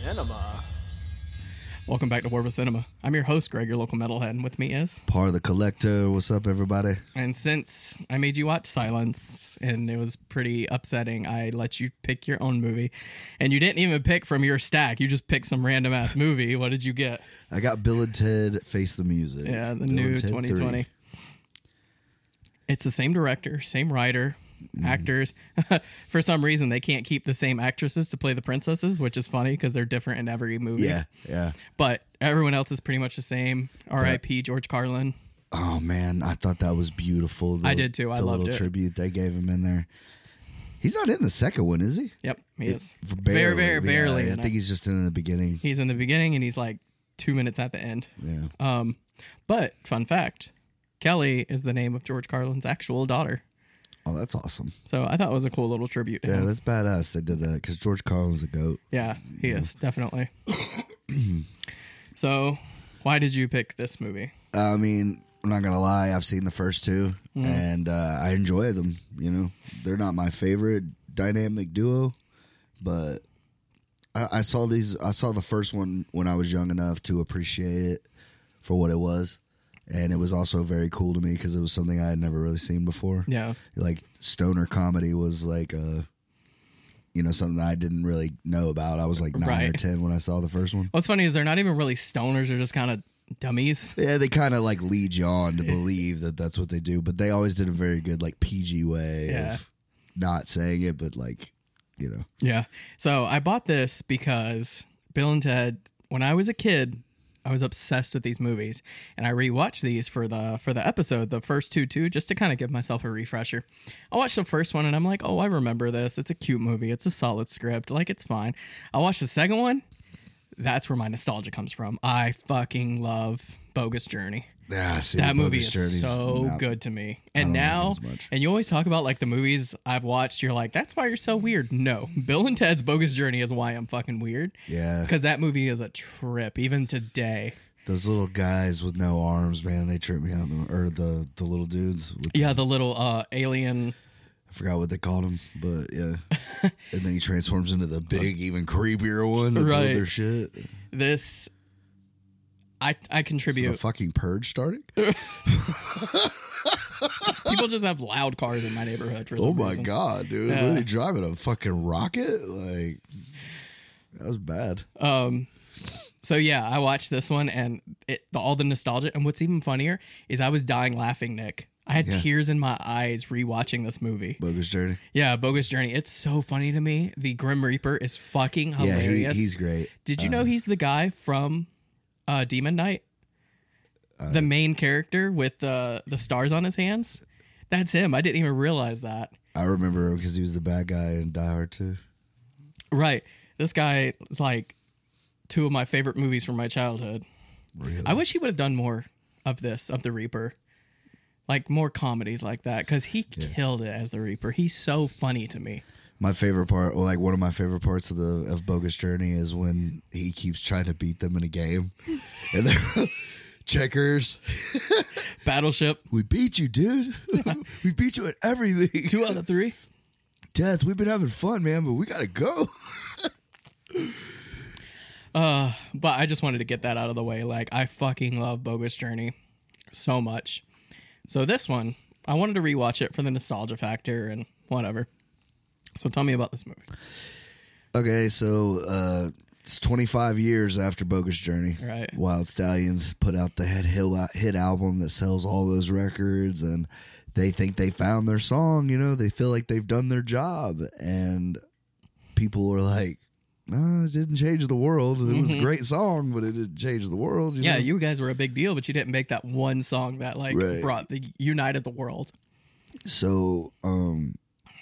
Cinema. Welcome back to War with Cinema. I'm your host, Greg, your local metalhead, and with me is. Part of the collector. What's up, everybody? And since I made you watch Silence and it was pretty upsetting, I let you pick your own movie. And you didn't even pick from your stack. You just picked some random ass movie. What did you get? I got Bill and Ted Face the Music. Yeah, the Bill new 2020. 3. It's the same director, same writer, Mm-hmm. actors. For some reason, they can't keep the same actresses to play the princesses, which is funny because they're different in every movie. Yeah, yeah. But everyone else is pretty much the same. R.I.P. George Carlin. Oh man, I thought that was beautiful. The, I did too. I the loved little it. tribute they gave him in there. He's not in the second one, is he? Yep, he is. Barely, very, very, yeah, barely. I think it. he's just in the beginning. he's in the beginning and he's like two minutes at the end. Yeah. Um, but fun fact, Kelly is the name of George Carlin's actual daughter. Oh, that's awesome. So I thought it was a cool little tribute Yeah, that's badass. They did that because George Carlin's a goat. Yeah, he is definitely. so, why did you pick this movie? I mean, I'm not gonna lie. I've seen the first two, Mm. and uh, I enjoy them. You know, they're not my favorite dynamic duo, but I, I saw these. I saw the first one when I was young enough to appreciate it for what it was, and it was also very cool to me because it was something I had never really seen before. Yeah, Like stoner comedy was like a. You know something I didn't really know about. I was like nine or ten when I saw the first one. what's funny is they're not even really stoners; they're just kind of dummies. Yeah, they kind of like lead you on to believe that that's what they do, but they always did a very good like PG way Yeah. of not saying it, but like you know, Yeah. So I bought this because Bill and Ted, when I was a kid, I was obsessed with these movies, and I rewatched these for the for the episode, the first two too, just to kind of give myself a refresher. I watched the first one, and I'm like, oh, I remember this. It's a cute movie. It's a solid script. Like it's fine. I watched the second one. That's where my nostalgia comes from. I fucking love Bogus Journey yeah, see, that movie is Journey's so not- good to me. And now, and you always talk about like the movies I've watched. You're like, that's why you're so weird. No, Bill and Ted's Bogus Journey is why I'm fucking weird. Yeah, Because that movie is a trip, even today. those little guys with no arms, man, they trip me out. the- Or the the little dudes. With, Yeah, the little uh alien. I forgot what they called him, but yeah. and then he transforms into the big, even creepier one. Right. their shit. This, I I the contribute. fucking purge starting? People just have loud cars in my neighborhood for some Oh my reason. god, dude! Yeah. What are they driving a fucking rocket? Like that was bad. Um, so yeah, I watched this one and it all the nostalgia. And what's even funnier is I was dying laughing, Nick. I had Yeah. tears in my eyes rewatching this movie. Bogus Journey. Yeah, Bogus Journey. It's so funny to me. The Grim Reaper is fucking hilarious. Yeah, he, he's great. Did you Uh, know he's the guy from uh, Demon Knight? Uh, the main character with the the stars on his hands. That's him. I didn't even realize that. I remember him because he was the bad guy in Die Hard too. Right. This guy is like two of my favorite movies from my childhood. Really? I wish he would have done more of this, of the Reaper. Like more comedies like that, because he killed it as the Reaper. He's so funny to me. My favorite part, well, like one of my favorite parts of the of Bogus Journey is when he keeps trying to beat them in a game, and they're checkers. Battleship, We beat you, dude. we beat you at everything. two out of three. Death. We've been having fun, man, but we gotta go. Uh, but I just wanted to get that out of the way. Like, I fucking love Bogus Journey so much. So this one, I wanted to rewatch it for the nostalgia factor and whatever. So tell me about this movie. Okay, so uh, it's 25 years after Bogus Journey. Right. Wild Stallions put out the head hill hit album that sells all those records, and they think they found their song. You know, they feel like they've done their job, and people are like, "No, it didn't change the world. It was a great song, but it didn't change the world." You Mm-hmm. Yeah, know? you guys were a big deal, but you didn't make that one song that like Right. brought the united the world. so um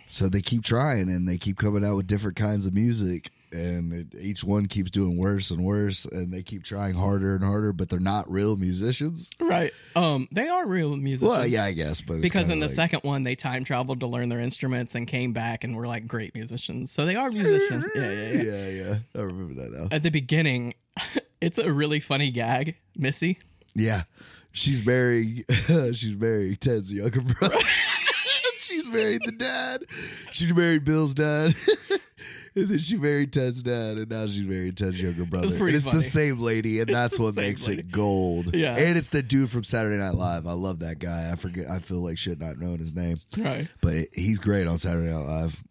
so they keep trying and they keep coming out with different kinds of music and it, each one keeps doing worse and worse and they keep trying harder and harder but they're not real musicians Right. Um, they are real musicians. well yeah i guess but because in the like- second one they time traveled to learn their instruments and came back and were like great musicians. So they are musicians. yeah, yeah, yeah. yeah yeah i remember that now At the beginning, it's a really funny gag, Missy. yeah she's marrying she's marrying ted's younger brother married the dad she married bill's dad And then she married Ted's dad, and now she's married Ted's younger brother. pretty and it's funny. the same lady, and that's what makes lady. it gold. Yeah. And it's the dude from Saturday Night Live. I love that guy. I forget. I feel like shit not knowing his name, Right. but he's great on Saturday Night Live.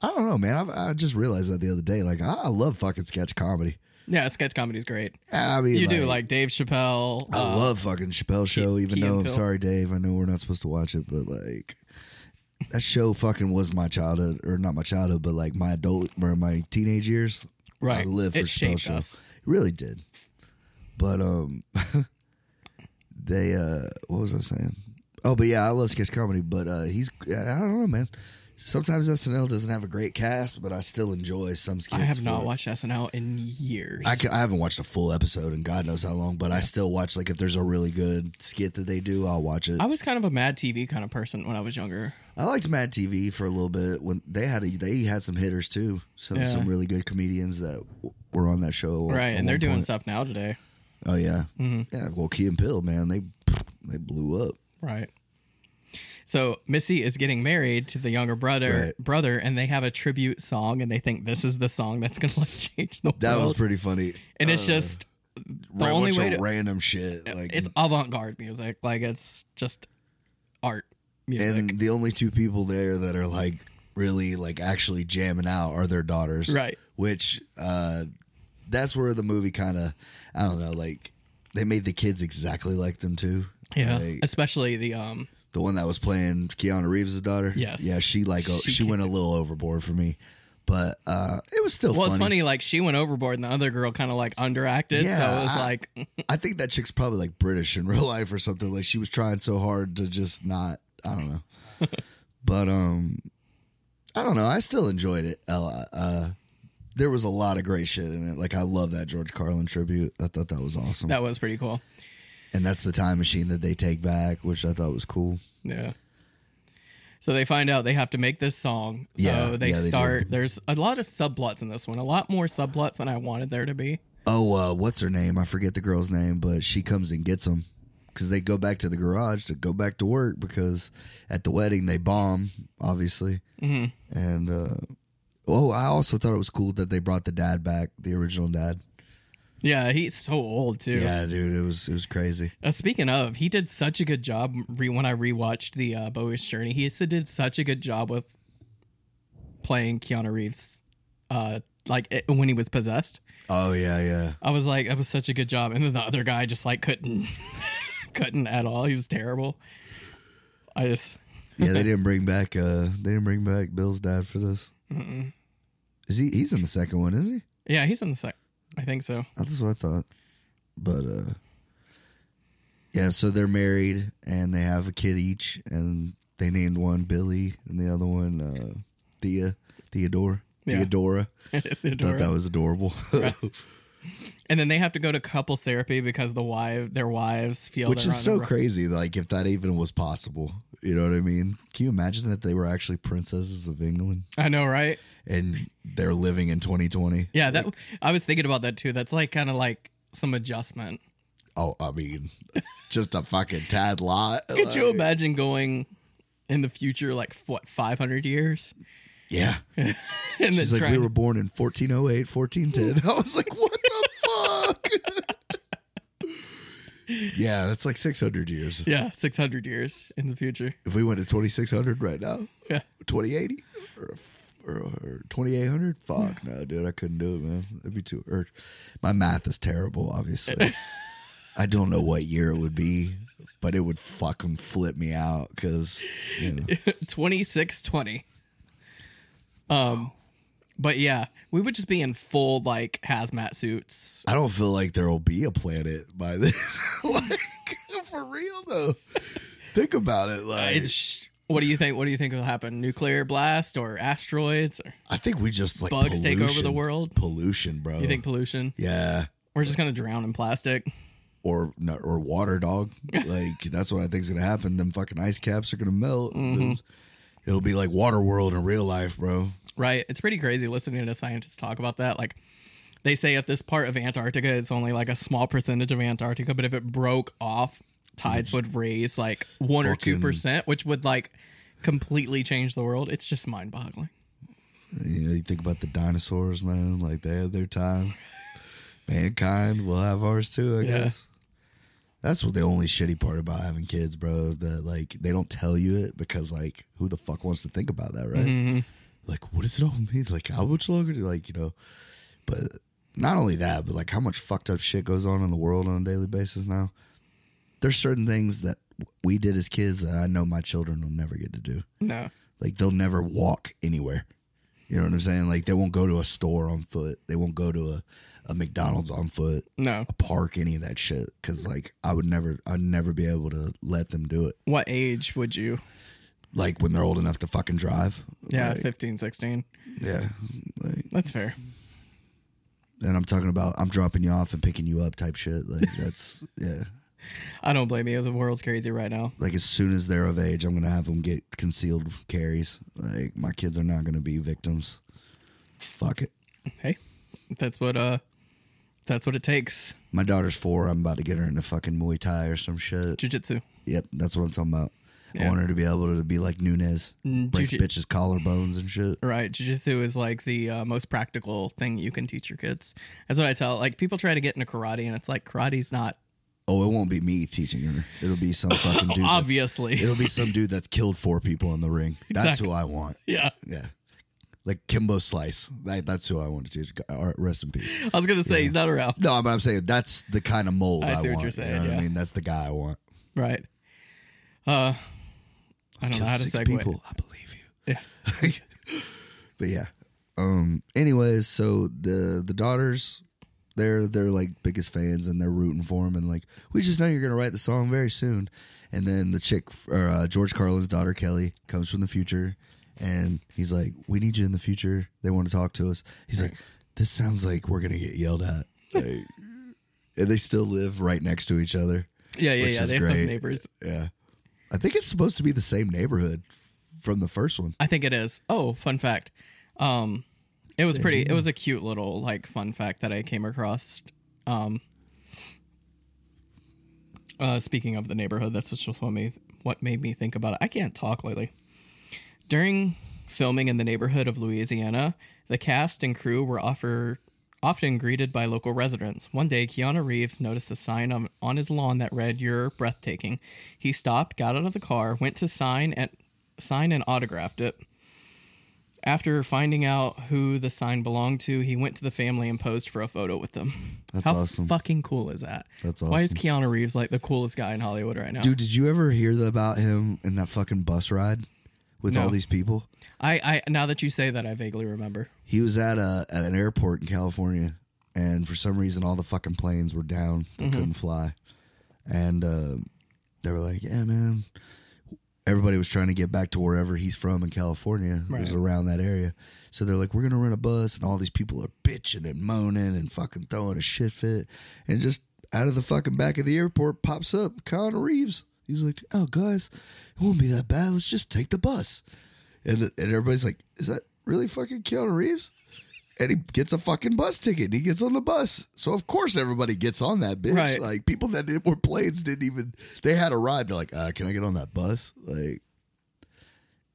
I don't know, man. I, I just realized that the other day. Like, I, I love fucking sketch comedy. Yeah, sketch comedy's great. I mean, You do like Dave Chappelle. I uh, love fucking Chappelle show, even Key though I'm sorry, Dave. I know we're not supposed to watch it, but like that show fucking was my childhood, or not my childhood, but like my adult or my teenage years. right. I lived for it Chappelle shaped show. us. It really did. But um, they uh, what was I saying? Oh, but yeah, I love sketch comedy. But uh, he's I don't know, man. Sometimes SNL doesn't have a great cast, but I still enjoy some skits. I have not watched SNL in years. I, can, I haven't watched a full episode in God knows how long, but I still watch like if there's a really good skit that they do, I'll watch it. I was kind of a Mad TV kind of person when I was younger. I liked Mad TV for a little bit when they had a, they had some hitters too, some Yeah. some really good comedians that w- were on that show. Right, and they're doing point. stuff now today. Oh yeah, Mm-hmm. yeah. Well, Key and Peele, man, they they blew up. Right. So Missy is getting married to the younger brother, Right. brother, and they have a tribute song, and they think this is the song that's gonna like change the That world. That was pretty funny. and it's Uh, just the only bunch way of to. random shit. Like it's avant-garde music, like it's just art music. and the only two people there that are like really like actually jamming out are their daughters Right. which uh that's where the movie kind of i don't know like they made the kids exactly like them too yeah, Like, especially the um. The one that was playing keanu reeves' daughter Yes. yeah she like She she, went a little overboard for me but uh it was still Well, funny. it's funny. Like she went overboard, and the other girl kind of like underacted. so Yeah, it was I- like, i think that chick's probably like british in real life or something like she was trying so hard to just not i don't know but um i don't know i still enjoyed it a lot. uh there was a lot of great shit in it like i love that george carlin tribute i thought that was awesome that was pretty cool. And that's the time machine that they take back which i thought was cool Yeah. So they find out they have to make this song. So Yeah, they yeah, they start. there's a lot of subplots in this one. A lot more subplots than I wanted there to be. oh uh what's her name i forget the girl's name but she comes and gets them because they go back to the garage to go back to work because at the wedding they bomb obviously hmm And uh oh, I also thought it was cool that they brought the dad back, the original dad. Yeah, he's so old too. Yeah, dude, it was it was crazy. Uh, speaking of, he did such a good job. Re- when I rewatched the uh, Bogus Journey, he did such a good job with playing Keanu Reeves, uh, like it, when he was possessed. Oh yeah, yeah. I was like, that was such a good job. And then the other guy just like couldn't, couldn't at all. He was terrible. I just Yeah, they didn't bring back uh they didn't bring back Bill's dad for this. Is he he's in the second one, is he? yeah, he's in the sec. I think so. That's what I thought. But uh Yeah, so they're married and they have a kid each and they named one Billy and the other one uh Thea Theodore. Yeah. Theodora. Thought that was adorable. and then they have to go to couples therapy because the wife, their wives feel Which is so crazy, like if that even was possible. You know what I mean? Can you imagine that they were actually princesses of England I know, right? and they're living in 2020? Yeah, that I was thinking about that too. That's like kind of like some adjustment. Oh, I mean, just a fucking tad lot. Could you imagine going in the future, like what, five hundred years? Yeah. and She's like, we were born in 1408, 1410. I was like, what the fuck? Yeah, that's like 600 years. yeah, six hundred years in the future. If we went to 2600 right now, Yeah, 2080 or, or, or 2800 fuck no dude i couldn't do it man it'd be too or my math is terrible obviously i don't know what year it would be but it would fucking flip me out because you know twenty six twenty. Um, but yeah, we would just be in full like hazmat suits. i don't feel like there will be a planet by then like for real though think about it uh, like It's, what do you think? What do you think will happen? Nuclear blast or asteroids? Or i think we just like bugs take over the world? pollution bro You think pollution? yeah We're just gonna drown in plastic. or or water dog. Like that's what I think's gonna happen. Them fucking ice caps are gonna melt. then It'll be like water world in real life, bro. Right. It's pretty crazy listening to scientists talk about that. Like they say if this part of Antarctica it's only like a small percentage of Antarctica, but if it broke off, tides would raise like one or two percent, which would like completely change the world. It's just mind boggling. You know, you think about the dinosaurs, man. Like they had their time. Mankind will have ours too, I Yeah. guess. That's what the only shitty part about having kids, bro. That like they don't tell you it because like who the fuck wants to think about that, right? Mhm. Like what does it all mean? Like how much longer do like you know? But not only that, but like how much fucked up shit goes on in the world on a daily basis now. There's certain things that we did as kids that I know my children will never get to do. No. Like they'll never walk anywhere. You know what I'm saying? Like they won't go to a store on foot. They won't go to a, a McDonald's on foot, No. a park, any of that shit. Cause like I would never, I'd never be able to let them do it. What age would you? Like when they're old enough to fucking drive. Yeah, Like, 15, 16. yeah. Like, That's fair. and I'm talking about I'm dropping you off and picking you up type shit. Like that's yeah. I don't blame you. The world's crazy right now. Like as soon as they're of age, I'm gonna have them get concealed carries. Like my kids are not gonna be victims. Fuck it. Hey, that's what uh, that's what it takes. My daughter's four. I'm about to get her into fucking Muay Thai or some shit. Jiu-jitsu. Yep, that's what I'm talking about. I want her to be able to be like Nunez, Mm, break jiu- bitches' collarbones and shit. Right, jiu-jitsu is like the uh, most practical thing you can teach your kids. That's what I tell. Like people try to get into karate, and it's like karate's not Oh, it won't be me teaching her. It'll be some fucking dude. obviously. it'll be some dude that's killed four people in the ring. That's Exactly. who I want. yeah, Yeah. Like Kimbo Slice. That, that's who I want to teach. Uh, Rest in peace. I was gonna say he's not around. No, but I'm saying that's the kind of mold I I, what want. you're saying, You know what yeah. I mean? That's the guy I want. Right. Uh, I don't know how to segue. people. I believe you. Yeah. but yeah. Um. Anyways, so the the daughters, they're they're like biggest fans and they're rooting for him and like we just know you're gonna write the song very soon. And then the chick or uh, George Carlin's daughter Kelly comes from the future, and he's like, "We need you in the future. They want to talk to us." He's like, "This sounds like we're gonna get yelled at." Like, and they still live right next to each other. Yeah, yeah, Which yeah. is They have great. neighbors. Yeah, I think it's supposed to be the same neighborhood from the first one. I think it is. Oh, fun fact. Um, it was Same pretty. It was a cute little like fun fact that I came across. Um, uh, speaking of the neighborhood, that's just what made what made me think about it. I can't talk lately. During filming in the neighborhood of Louisiana, the cast and crew were offer, often greeted by local residents. One day, Keanu Reeves noticed a sign on, on his lawn that read "You're breathtaking." He stopped, got out of the car, went to sign and sign and autographed it. After finding out who the sign belonged to, he went to the family and posed for a photo with them. That's How awesome. fucking cool is that? That's Why is awesome. Keanu Reeves like the coolest guy in Hollywood right now? Dude, did you ever hear about him in that fucking bus ride with No. all these people? I, I now that you say that, I vaguely remember. He was at a at an airport in California, and for some reason, all the fucking planes were down; they Mm-hmm. couldn't fly. And uh, they were like, "Yeah, man." Everybody was trying to get back to wherever he's from in California. It was around that area. So they're like, "We're gonna rent a bus," and all these people are bitching and moaning and fucking throwing a shit fit. And just out of the fucking back of the airport pops up Keanu Reeves. He's like, "Oh, guys, it won't be that bad. Let's just take the bus." And and everybody's like, "Is that really fucking Keanu Reeves?" And he gets a fucking bus ticket. And he gets on the bus, so of course everybody gets on that bitch. Right. Like people that did, were planes didn't even. They had a ride. They're like, uh, "Can I get on that bus?" Like,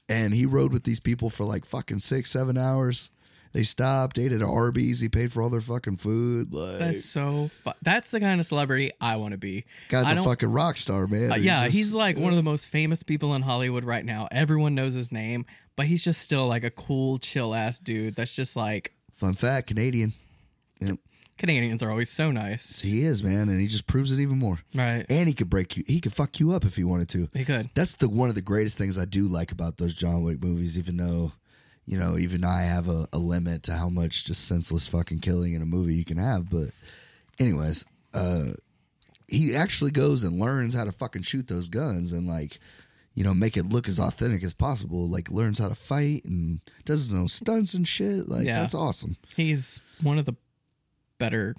and he rode with these people for like fucking six, seven hours. They stopped, ate at Arby's. He paid for all their fucking food. Like, That's so. Fu- that's the kind of celebrity I want to be. guy's I a fucking rock star, man. Uh, He's yeah, just- he's like one of the most famous people in Hollywood right now. Everyone knows his name, but he's just still like a cool, chill ass dude. That's just like fun fact, Canadian. Yep. Canadians are always so nice, He is, man, and he just proves it even more. right? And he could break you. He could fuck you up if he wanted to. He could. That's the one of the greatest things I do like about those John Wick movies. Even though, you know, even I have a, a limit to how much just senseless fucking killing in a movie you can have. But, anyways, uh, he actually goes and learns how to fucking shoot those guns and like, you know, make it look as authentic as possible. Like learns how to fight and does his own stunts and shit. Like Yeah. that's awesome. He's one of the better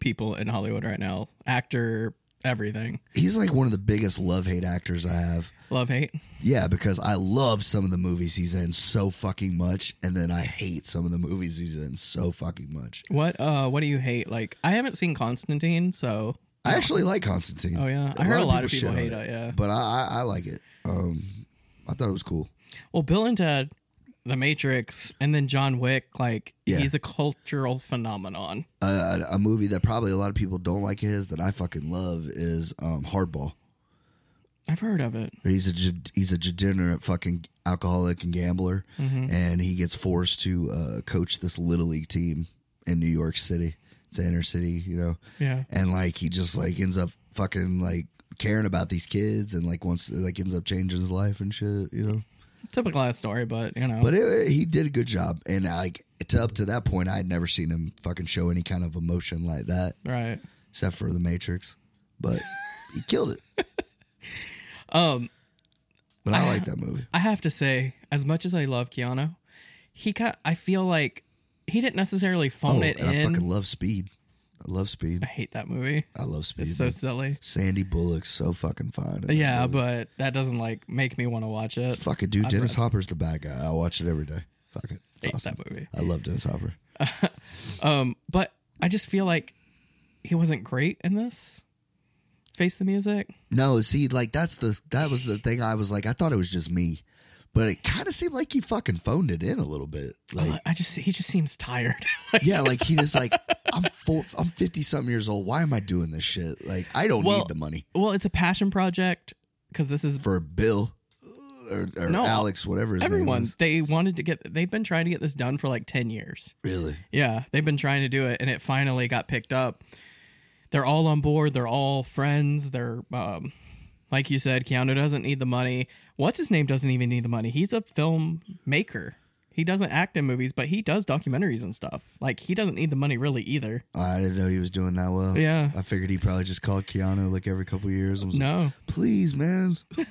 people in Hollywood right now. Actor, everything. He's like one of the biggest love hate actors I have. Love, hate. Yeah, because I love some of the movies he's in so fucking much, and then I hate some of the movies he's in so fucking much. What uh what do you hate? Like I haven't seen Constantine, so I actually like Constantine. Oh yeah. I heard a lot of people on hate it, yeah. but I, I I like it. Um, I thought it was cool. Well, Bill and Ted The Matrix, and then John Wick. Like Yeah. he's a cultural phenomenon. a, a movie that probably a lot of people don't like his that I fucking love is um, Hardball. I've heard of it. He's a he's a degenerate fucking alcoholic and gambler, Mm-hmm. and he gets forced to uh, coach this little league team in New York City. It's inner city, you know, Yeah. and like he just like ends up fucking like caring about these kids and like wants to like ends up changing his life and shit, you know. Typical ass story, but you know. But it, he did a good job, and like to up to that point, I had never seen him fucking show any kind of emotion like that, right. except for the Matrix. But he killed it. Um, But I, I- like that movie. I have to say, as much as I love Keanu, he got. I feel like he didn't necessarily phone Oh, it and I fucking love Speed. I love Speed. I hate that movie. I love Speed. It's so man. silly. Sandy Bullock's so fucking fine. in that Yeah, movie. but that doesn't like make me want to watch it. fuck it, dude. I'd Dennis Hopper's the bad guy. I watch it every day. Fuck it, it's hate awesome. that movie. I love Dennis Hopper. Um, but I just feel like he wasn't great in this. Face the music. No, see, like that's the that was the thing. I was like, I thought it was just me, but it kind of seemed like he fucking phoned it in a little bit. Like, I just he just seems tired. Like, yeah, like he just like I'm four, I'm fifty something years old. Why am I doing this shit? Like, I don't Well, need the money well, it's a passion project because this is for Bill or, or No, Alex, whatever his name everyone. They wanted to get. They've been trying to get this done for like ten years. Really? Yeah, they've been trying to do it, and it finally got picked up. They're all on board. They're all friends. They're, um, like you said, Keanu doesn't need the money. What's his name doesn't even need the money. He's a filmmaker. He doesn't act in movies, but he does documentaries and stuff. Like he doesn't need the money really either. I didn't know he was doing that well. Yeah. I figured he probably just called Keanu like every couple years. and was like, No, please, man.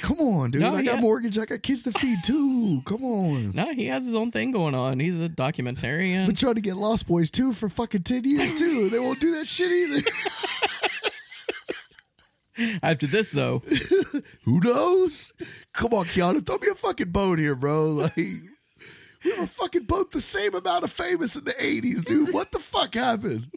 Come on, dude. No, I got mortgage. I got kids to feed too. Come on. no, he has his own thing going on. He's a documentarian. Been trying to get Lost Boys too for fucking ten years too. They won't do that shit either. After this, though, Who knows? Come on, Keanu, throw me a fucking bone here, bro. Like we were fucking both the same amount of famous in the '80s, dude. What the fuck happened?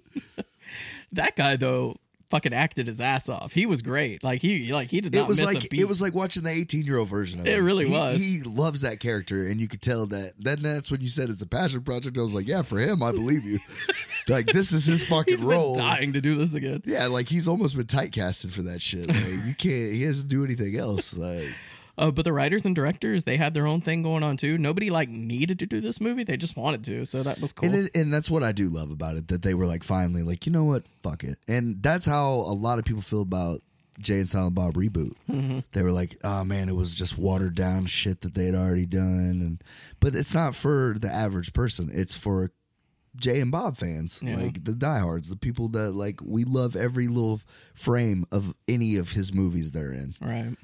that guy though fucking acted his ass off. He was great. Like he, like he did not It was miss a like beat. it was like watching the 18 year old version of It him. really He- was. He loves that character, and you could tell that. Then that's when you said it's a passion project. I was like, yeah, for him, I believe you. like this is his fucking He's role. dying to do this again. Yeah, like he's almost been typecasted for that shit. Like you can't. He doesn't do anything else. Like Uh, but the writers and directors, they had their own thing going on too. Nobody like needed to do this movie; they just wanted to, so that was cool. And, it, and that's what I do love about it that they were like finally like you know what fuck it and that's how a lot of people feel about Jay and Silent Bob reboot. Mm-hmm. They were like, oh man, it was just watered down shit that they had already done, and but it's not for the average person. It's for Jay and Bob fans, Yeah. like the diehards, the people that like we love every little frame of any of his movies they're in. right?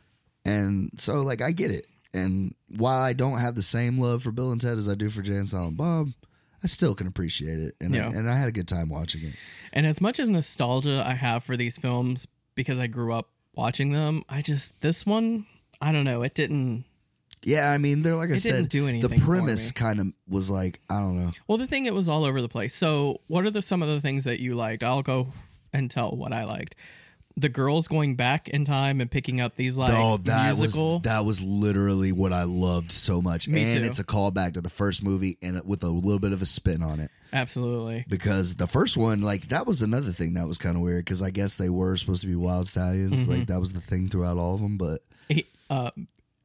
And so, like, I get it. And while I don't have the same love for Bill and Ted as I do for Jay and Silent Bob, I still can appreciate it. And, Yeah. I, and I had a good time watching it. And as much as nostalgia I have for these films because I grew up watching them, I just this one, I don't know, it didn't. Yeah, I mean, they're like I said, the premise kind of was like, I don't know. Well, the thing it was all over the place. So, what are the some of the things that you liked? I'll go and tell what I liked. The girls going back in time and picking up these like oh, that musical. was that was literally what I loved so much. Me and too. it's a callback to the first movie and with a little bit of a spin on it. Absolutely. Because the first one, like that was another thing that was kind of weird. Because I guess they were supposed to be wild stallions, Mm-hmm. like that was the thing throughout all of them. But He- uh,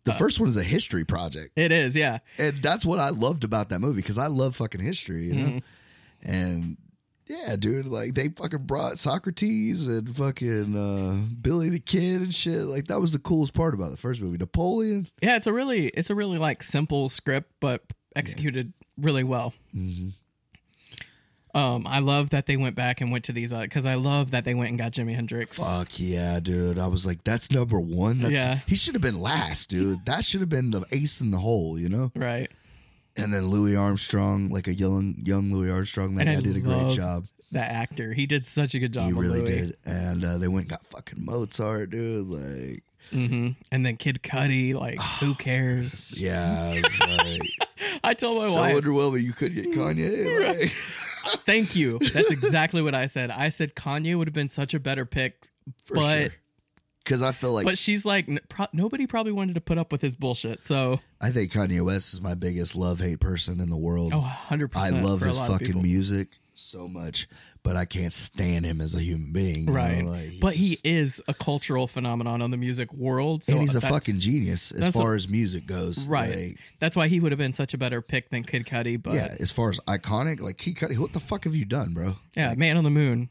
the first one is a history project. it is, yeah. and that's what I loved about that movie because I love fucking history, you know. Mm-hmm. And yeah, dude, like they fucking brought Socrates and fucking uh, Billy the Kid and shit. Like that was the coolest part about the first movie. Napoleon. Yeah, it's a really it's a really like simple script, but executed really well. Mhm. Um, I love that they went back and went to these because I love that they went and got Jimi Hendrix. Fuck yeah, dude. I was like, that's number one. That's, Yeah. He should have been last, dude. That should have been the ace in the hole, you know. Right. And then Louis Armstrong, like a young young Louis Armstrong, that And I guy did a great job. That actor, he did such a good job. He really Louis. did. And uh, they went and got fucking Mozart, dude. Like, mm-hmm. And then Kid Cudi, like, who cares? yeah, was like. I told my wife so wife, underwhelming you could get Kanye. Like, thank you. That's exactly what I said. I said Kanye would have been such a better pick, for but sure. Because I feel like But she's like, n- pro- nobody probably wanted to put up with his bullshit. So, I think Kanye West is my biggest love hate person in the world. oh, 100%. I love his fucking music so much, but I can't stand him as a human being. Right. like, but he is a cultural phenomenon on the music world. So and he's a fucking genius as far what- as music goes. Right. Like, That's why he would have been such a better pick than Kid Cudi. But yeah, yeah, as far as iconic, like Kid Cudi, what the fuck have you done, bro? Yeah, man on the Moon.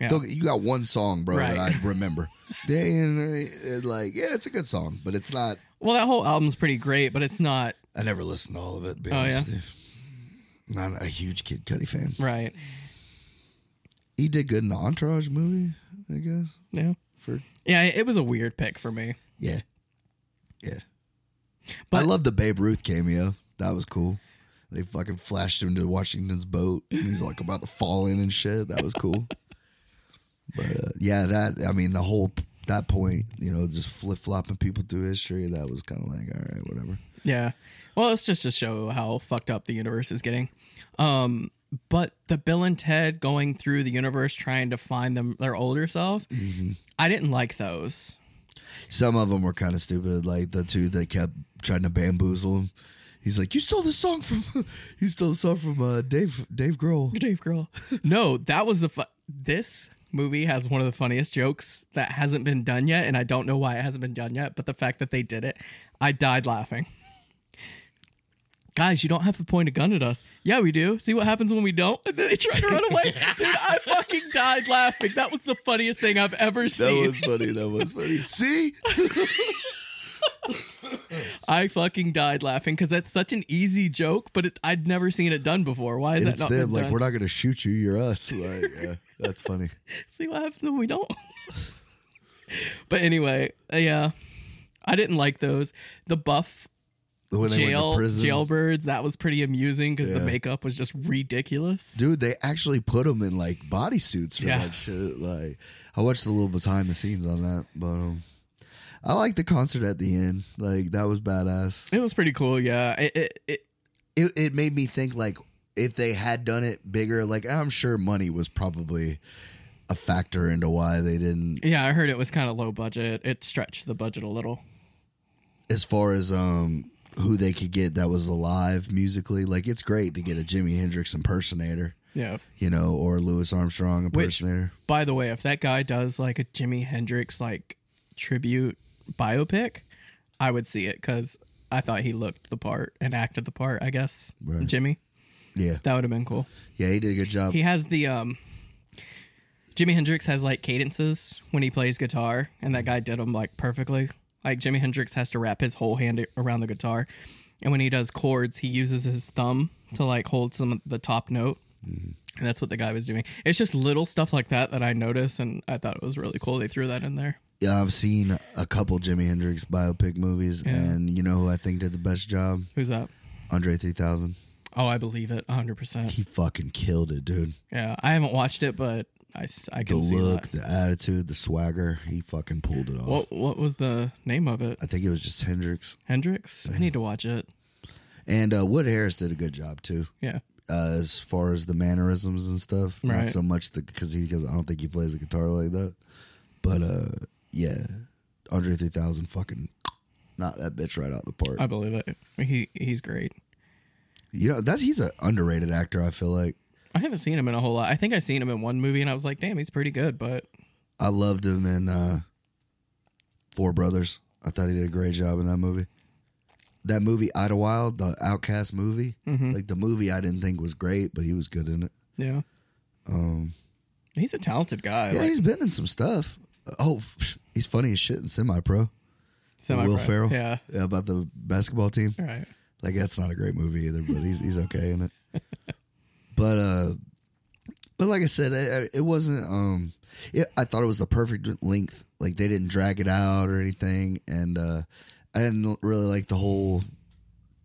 Yeah. You got one song, bro, that I remember. Day and like, yeah, it's a good song, but it's not. Well, that whole album's pretty great, but it's not I never listened to all of it. Oh, honest yeah? Not a huge Kid Cudi fan. right. He did good in the Entourage movie, I guess. Yeah. For Yeah, it was a weird pick for me. yeah, yeah. But- I love the Babe Ruth cameo. That was cool. They fucking flashed him to Washington's boat, and he's like about to fall in and shit. That was cool. But uh, yeah, that I mean the whole that point, you know, just flip flopping people through history. That was kind of like all right, whatever. Yeah. Well, it's just to show how fucked up the universe is getting. Um, but the Bill and Ted going through the universe trying to find them their older selves, Mm-hmm. I didn't like those. Some of them were kind of stupid, like the two that kept trying to bamboozle him. He's like, "You stole the song from, you stole the song from uh, Dave Dave Grohl." Dave Grohl. no, that was the fu- this movie has one of the funniest jokes that hasn't been done yet, and I don't know why it hasn't been done yet. But the fact that they did it, I died laughing. Guys, you don't have to point a gun at us. Yeah, we do. See what happens when we don't? And then they try to run away. Dude, I fucking died laughing. That was the funniest thing I've ever seen. That was funny. That was funny. See, I fucking died laughing because that's such an easy joke, but it, I'd never seen it done before. Why is and that not them. Like done? we're not gonna shoot you. You're us. Like yeah, that's funny. See what happens when we don't. but anyway, uh, yeah, I didn't like those. The buff When they jail went to prison, jailbirds that was pretty amusing because the makeup was just ridiculous. dude, they actually put them in like bodysuits for Yeah. that shit. Like I watched a little behind the scenes on that, but um, I like the concert at the end. Like that was badass. It was pretty cool. Yeah, it, it, it it, it made me think like if they had done it bigger, like I'm sure money was probably a factor into why they didn't. yeah. I heard it was kind of low budget. It stretched the budget a little. As far as um who they could get that was alive musically, like it's great to get a Jimi Hendrix impersonator, Yeah. you know, or Louis Armstrong Which- impersonator. By the way, if that guy does like a Jimi Hendrix like tribute biopic, I would see it because I thought he looked the part and acted the part. I guess Right. Jimmy, yeah, that would have been cool. yeah, he did a good job. He has the um. Jimi Hendrix has like cadences when he plays guitar, and that guy did them like perfectly. Like Jimi Hendrix has to wrap his whole hand around the guitar, and when he does chords, he uses his thumb to like hold some of the top note, and that's what the guy was doing. It's just little stuff like that that I notice, and I thought it was really cool. They threw that in there. yeah, I've seen a couple Jimi Hendrix biopic movies, Yeah. and you know who I think did the best job? Who's that? Andre 3000. Oh, I believe it, hundred percent. He fucking killed it, dude. Yeah, I haven't watched it, but I, The can see the look, that. the attitude, the swagger. He fucking pulled it off. What what was the name of it? I think it was just Hendrix. Hendrix. I need to watch it. And uh, Wood Harris did a good job too, Yeah. uh, as far as the mannerisms and stuff. Not so much because he, because I don't think he plays a guitar like that. But uh, yeah, Andre 3000 fucking knocked that bitch right out the park. I believe it. He he's great. You know, that's he's an underrated actor. I feel like I haven't seen him in a whole lot. I think I seen him in one movie, and I was like, "Damn, he's pretty good." But I loved him in uh, Four Brothers. I thought he did a great job in that movie. That movie, Idlewild, the OutKast movie, Mm-hmm. like the movie, I didn't think was great, but he was good in it. yeah, Um, he's a talented guy. yeah, like, he's been in some stuff. Oh, he's funny as shit in Semi Pro. semi-pro. Will Ferrell. Yeah. Yeah, about the basketball team. All right. Like that's not a great movie either, but he's he's okay in it. but uh, but like I said, it, it wasn't. Um, it, I thought it was the perfect length. Like they didn't drag it out or anything, and uh, I didn't really like the whole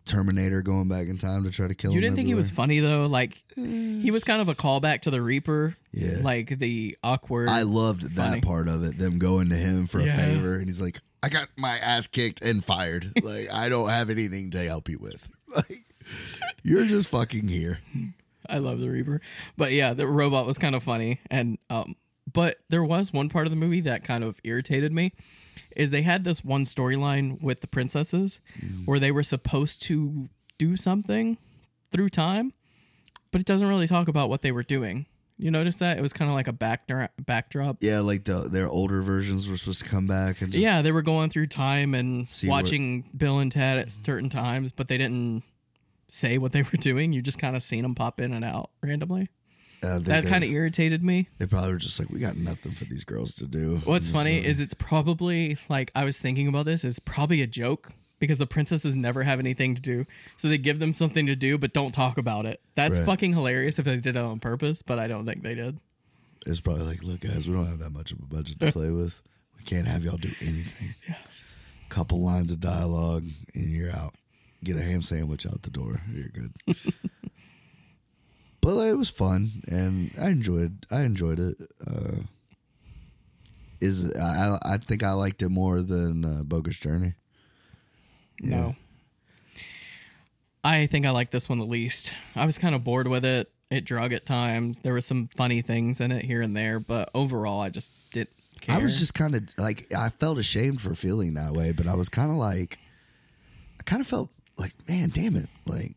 Terminator going back in time to try to kill You him. didn't think he was funny though? Like he was kind of a callback to the Reaper. Yeah. Like the awkward. I loved that part of it. Them going to him for Yeah. a favor, and he's like, "I got my ass kicked and fired. like I don't have anything to help you with. Like you're just fucking here." I love the Reaper. But yeah, the robot was kind of funny, and um, But there was one part of the movie that kind of irritated me. Is they had this one storyline with the princesses where they were supposed to do something through time, but it doesn't really talk about what they were doing. You notice that it was kind of like a backdrop. Backdrop. Yeah, like the their older versions were supposed to come back and just, Yeah, they were going through time and See what- watching Bill and Ted at certain times, but they didn't say what they were doing. You just kind of seen them pop in and out randomly. Uh, they, That kind of irritated me. They probably were just like, we got nothing for these girls to do. What's funny movie." is it's probably like I was thinking about this. It's probably a joke because the princesses never have anything to do, so they give them something to do but don't talk about it. That's Right. fucking hilarious if they did it on purpose, but I don't think they did. it's probably like, look, guys, we don't have that much of a budget to play with. We can't have y'all do anything. Yeah. Couple lines of dialogue and you're out. Get a ham sandwich out the door. You're good. but like, it was fun and I enjoyed. I enjoyed it. Uh, is I I think I liked it more than uh, Bogus Journey. No. I think I like this one the least. I was kind of bored with it. It drug at times. There were some funny things in it here and there, but overall, I just didn't care. I was just kind of like I felt ashamed for feeling that way, but I was kind of like I kind of felt like, man, damn it, like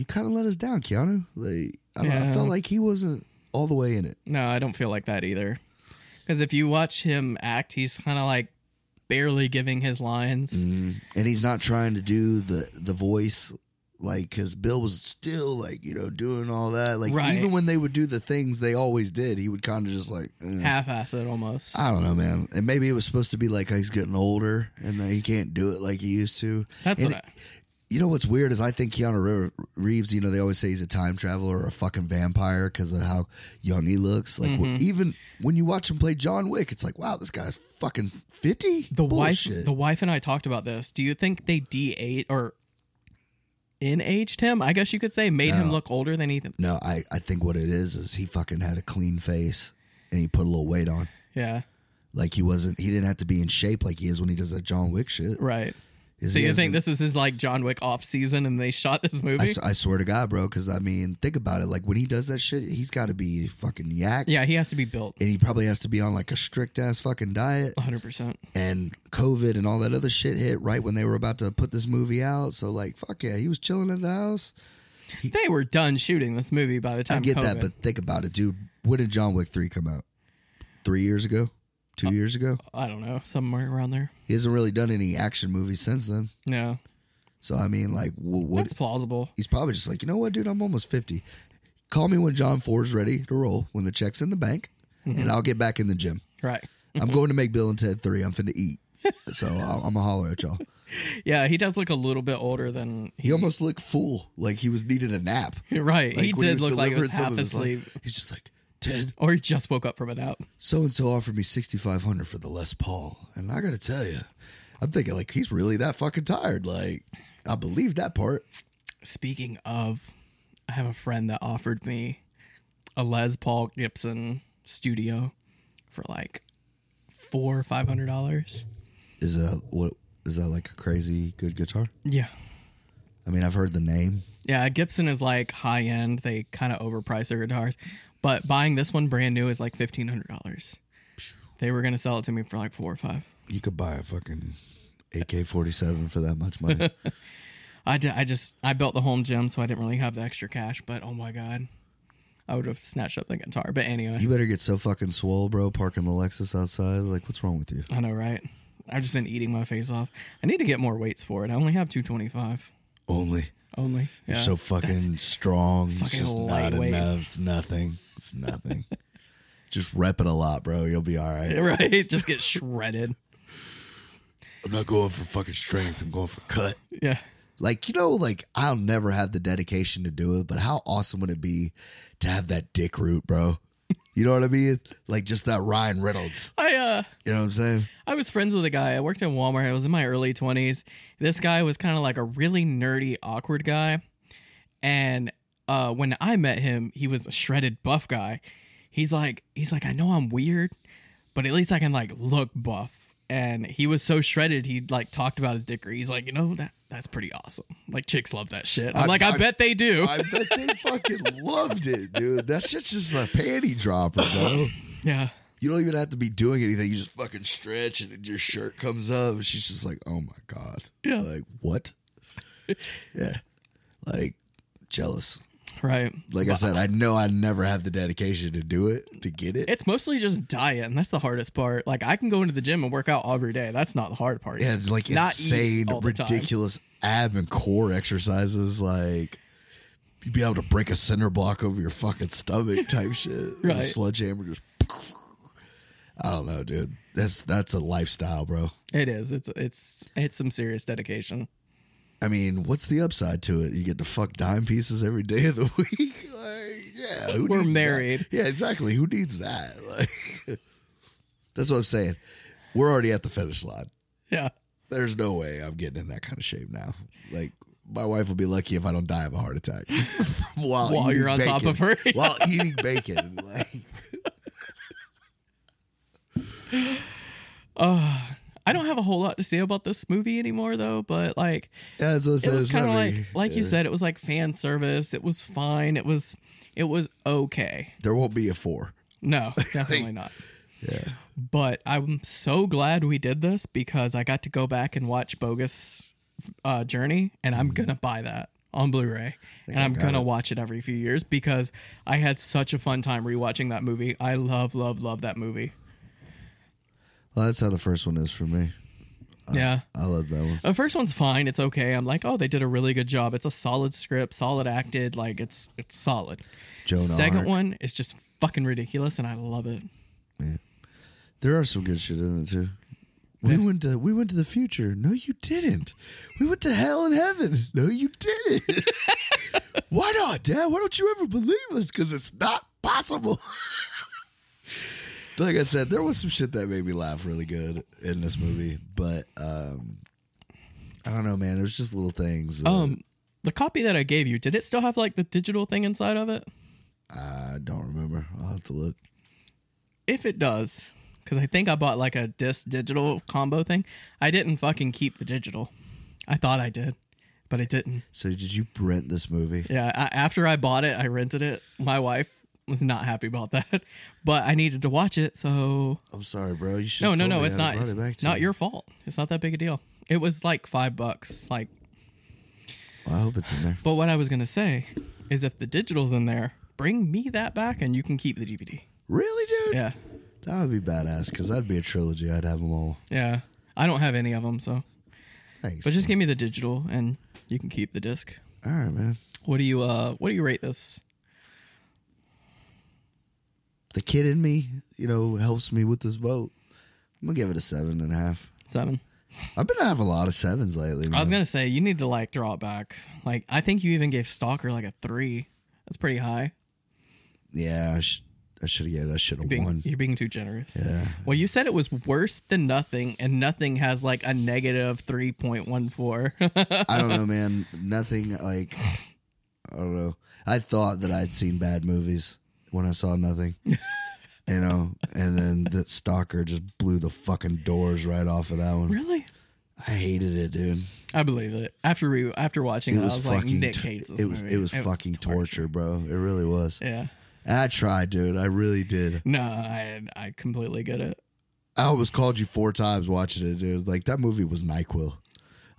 you kind of let us down, Keanu. Like I don't know, I felt like he wasn't all the way in it. no, I don't feel like that either. Because if you watch him act, he's kind of like barely giving his lines. and he's not trying to do the the voice like because Bill was still like you know doing all that. Like Right. even when they would do the things they always did, he would kind of just like. eh. Half-ass it almost. I don't know, man. And maybe it was supposed to be like he's getting older and that he can't do it like he used to. That's And what I, You know what's weird is I think Keanu Reeves. You know they always say he's a time traveler or a fucking vampire because of how young he looks. Like Mm-hmm. even when you watch him play John Wick, it's like wow, this guy's fucking fifty. the Bullshit. wife, the wife and I talked about this. Do you think they de-age or in-aged him? I guess you could say made him look older than Ethan. no, I I think what it is is he fucking had a clean face and he put a little weight on. Yeah, Like he wasn't. He didn't have to be in shape like he is when he does that John Wick shit. right. So you think this is his like John Wick off season and they shot this I, movie? s- I swear to God, bro. Because I mean, think about it. Like when he does that shit, he's got to be fucking yacked. yeah, he has to be built And he probably has to be on like a strict ass fucking diet. 100%. And COVID and all that other shit hit right when they were about to put this movie out. So like, fuck yeah, he was chilling at the house. They were done shooting this movie by the time I get COVID. that, but think about it, dude. When did John Wick three come out? Three years ago? Two Uh, years ago? I don't know, somewhere around there. He hasn't really done any action movies since then. No, So I mean, like, wh- what? that's plausible. he's probably just like, you know what, dude, I'm almost 50. Call me when John Ford's ready to roll, when the check's in the bank, Mm-hmm. and I'll get back in the gym. Right. I'm going to make Bill and Ted 3. I'm finna eat. So I'm to holler at y'all. Yeah, he does look a little bit older than He almost looked full, like he was needing a nap. Right. Like he did was look like he was half of his, like- asleep, he's just like, Ted, or he just woke up from a nap. so and so offered me 6500 for the Les Paul. And I got to tell you, I'm thinking, like, he's really that fucking tired. Like, I believe that part. Speaking of, I have a friend that offered me a Les Paul Gibson studio for like four or five hundred dollars. Is that what? Is that like a crazy good guitar? Yeah. I mean, I've heard the name. Yeah, Gibson is like high end. They kind of overprice their guitars, but buying this one brand new is like fifteen hundred dollars. They were gonna sell it to me for like four or five. You could buy a fucking AK 47 for that much money. I, di- I just I built the home gym, so I didn't really have the extra cash. But oh my god, I would have snatched up the guitar. But anyway, you better get so fucking swole, bro, parking the Lexus outside. Like, what's wrong with you? I know, right? I've just been eating my face off. I need to get more weights for it. I only have two twenty five Only. only. You're so fucking strong. It's just not enough. It's nothing. It's nothing. just rep it a lot, bro. You'll be all right. right. Just get shredded. I'm not going for fucking strength. I'm going for cut. Yeah. Like, you know, like I'll never have the dedication to do it, but how awesome would it be to have that dick root, bro? You know what I mean? Like just that Ryan Reynolds. I uh You know what I'm saying? I was friends with a guy. I worked at Walmart. I was in my early 20s. This guy was kind of like a really nerdy, awkward guy. And uh, when I met him, he was a shredded buff guy. He's like, he's like, I know I'm weird, but at least I can like look buff. And he was so shredded, he like talked about his dick. He's like, you know that that's pretty awesome. Like chicks love that shit. I'm I- like, I, I- bet they do. I bet they fucking loved it, dude. That shit's just a panty dropper, bro. Yeah. You don't even have to be doing anything. You just fucking stretch and your shirt comes up. And she's just like, oh my God. Yeah. Like, what? yeah. Like, jealous. Right. Like I said, I know I never have the dedication to do it, to get it. It's mostly just diet, and that's the hardest part. Like I can go into the gym and work out every day. That's not the hard part. yeah, it's like Not insane, time. ridiculous ab and core exercises. Like, you'd be able to break a cinder block over your fucking stomach type shit. Right. Sledgehammer just. I don't know, dude. That's that's a lifestyle, bro. It is. It's it's it's some serious dedication. I mean, what's the upside to it? You get to fuck dime pieces every day of the week. Like, yeah, who We're needs that? married. Yeah, exactly. Who needs that? Like, that's what I'm saying. We're already at the finish line. Yeah. There's no way I'm getting in that kind of shape now. Like, my wife will be lucky if I don't die of a heart attack while, While you're on top of her. while eating bacon. Like, ah, I don't have a whole lot to say about this movie anymore though, but like yeah, it was kind of like very- like you said it was like fan service. It was fine. It was it was okay. There won't be a four. No, definitely not. Yeah. But I'm so glad we did this because I got to go back and watch Bogus uh, Journey, and I'm gonna buy that on Blu-ray, and I'm gonna it. watch it every few years because I had such a fun time rewatching that movie. I love, love, love that movie. Well, that's how the first one is for me. yeah. I love that one. The first one's fine. It's okay. I'm like, oh, they did a really good job. It's a solid script, solid acted. Like it's it's solid. Joan Second Arc. one is just fucking ridiculous, and I love it. Man. There are some good shit in it too. We went to we went to the future. No, you didn't. We went to hell and heaven. No, you didn't. Why not, Dad? Why don't you ever believe us? Because it's not possible. like I said, there was some shit that made me laugh really good in this movie, but um, I don't know, man. It was just little things. That Um, the copy that I gave you, did it still have like the digital thing inside of it? I don't remember. I'll have to look. If it does, because I think I bought like a disc digital combo thing. I didn't fucking keep the digital. I thought I did, but I didn't. So, did you rent this movie? Yeah, I, after I bought it, I rented it. My wife was not happy about that, but I needed to watch it, so I'm sorry, bro. You should. no, no, no, it's not. It's it back to not you. your fault. It's not that big a deal. It was like five bucks. Like, Well, I hope it's in there. but what I was gonna say is, if the digital's in there, bring me that back, and you can keep the DVD. Really, dude? Yeah, That would be badass because that'd be a trilogy. I'd have them all. yeah. I don't have any of them, so Thanks. but just give me the digital, and you can keep the disc. all right, man. What do you uh? What do you rate this? The kid in me, you know, helps me with this vote. I'm gonna give it a seven and a half. Seven. I've been having a lot of sevens lately. Man. I was gonna say you need to like draw it back. Like I think you even gave Stalker like a three. That's pretty high. yeah, I, sh- I should have gave that should have won. You're being too generous. Yeah, Well, you said it was worse than nothing, and nothing has like a negative three point one four. I don't know, man. Nothing like I don't know. I thought that I'd seen bad movies when I saw nothing. You know, and then the stalker just blew the fucking doors right off of that one. really? I hated it, dude. I believe it. After we after watching It it, I was was like, fucking. Nick hates this it was. movie. It was fucking torture, bro. It really was. Yeah. And I tried, dude. I really did. No, I I completely get it. I almost called you four times watching it, dude. Like that movie was Nyquil.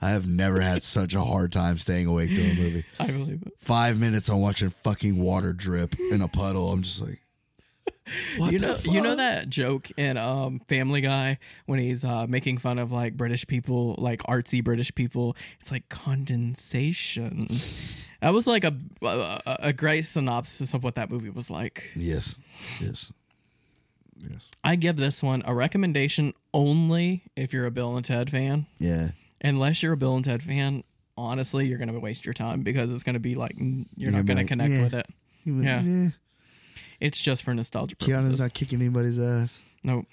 I have never had such a hard time staying awake to a movie. I believe it. Five minutes on watching fucking water drip in a puddle. I'm just like, what you know, fuck? you know that joke in um, Family Guy when he's uh, making fun of like British people, like artsy British people. It's like condensation. that was like a, a a great synopsis of what that movie was like. Yes, yes, yes. I give this one a recommendation only if you're a Bill and Ted fan. Yeah, Unless you're a Bill and Ted fan, honestly, you're gonna waste your time because it's gonna be like you're Yeah, not gonna connect yeah. with it. Yeah. yeah. It's just for nostalgia Keanu's not kicking anybody's ass. Nope.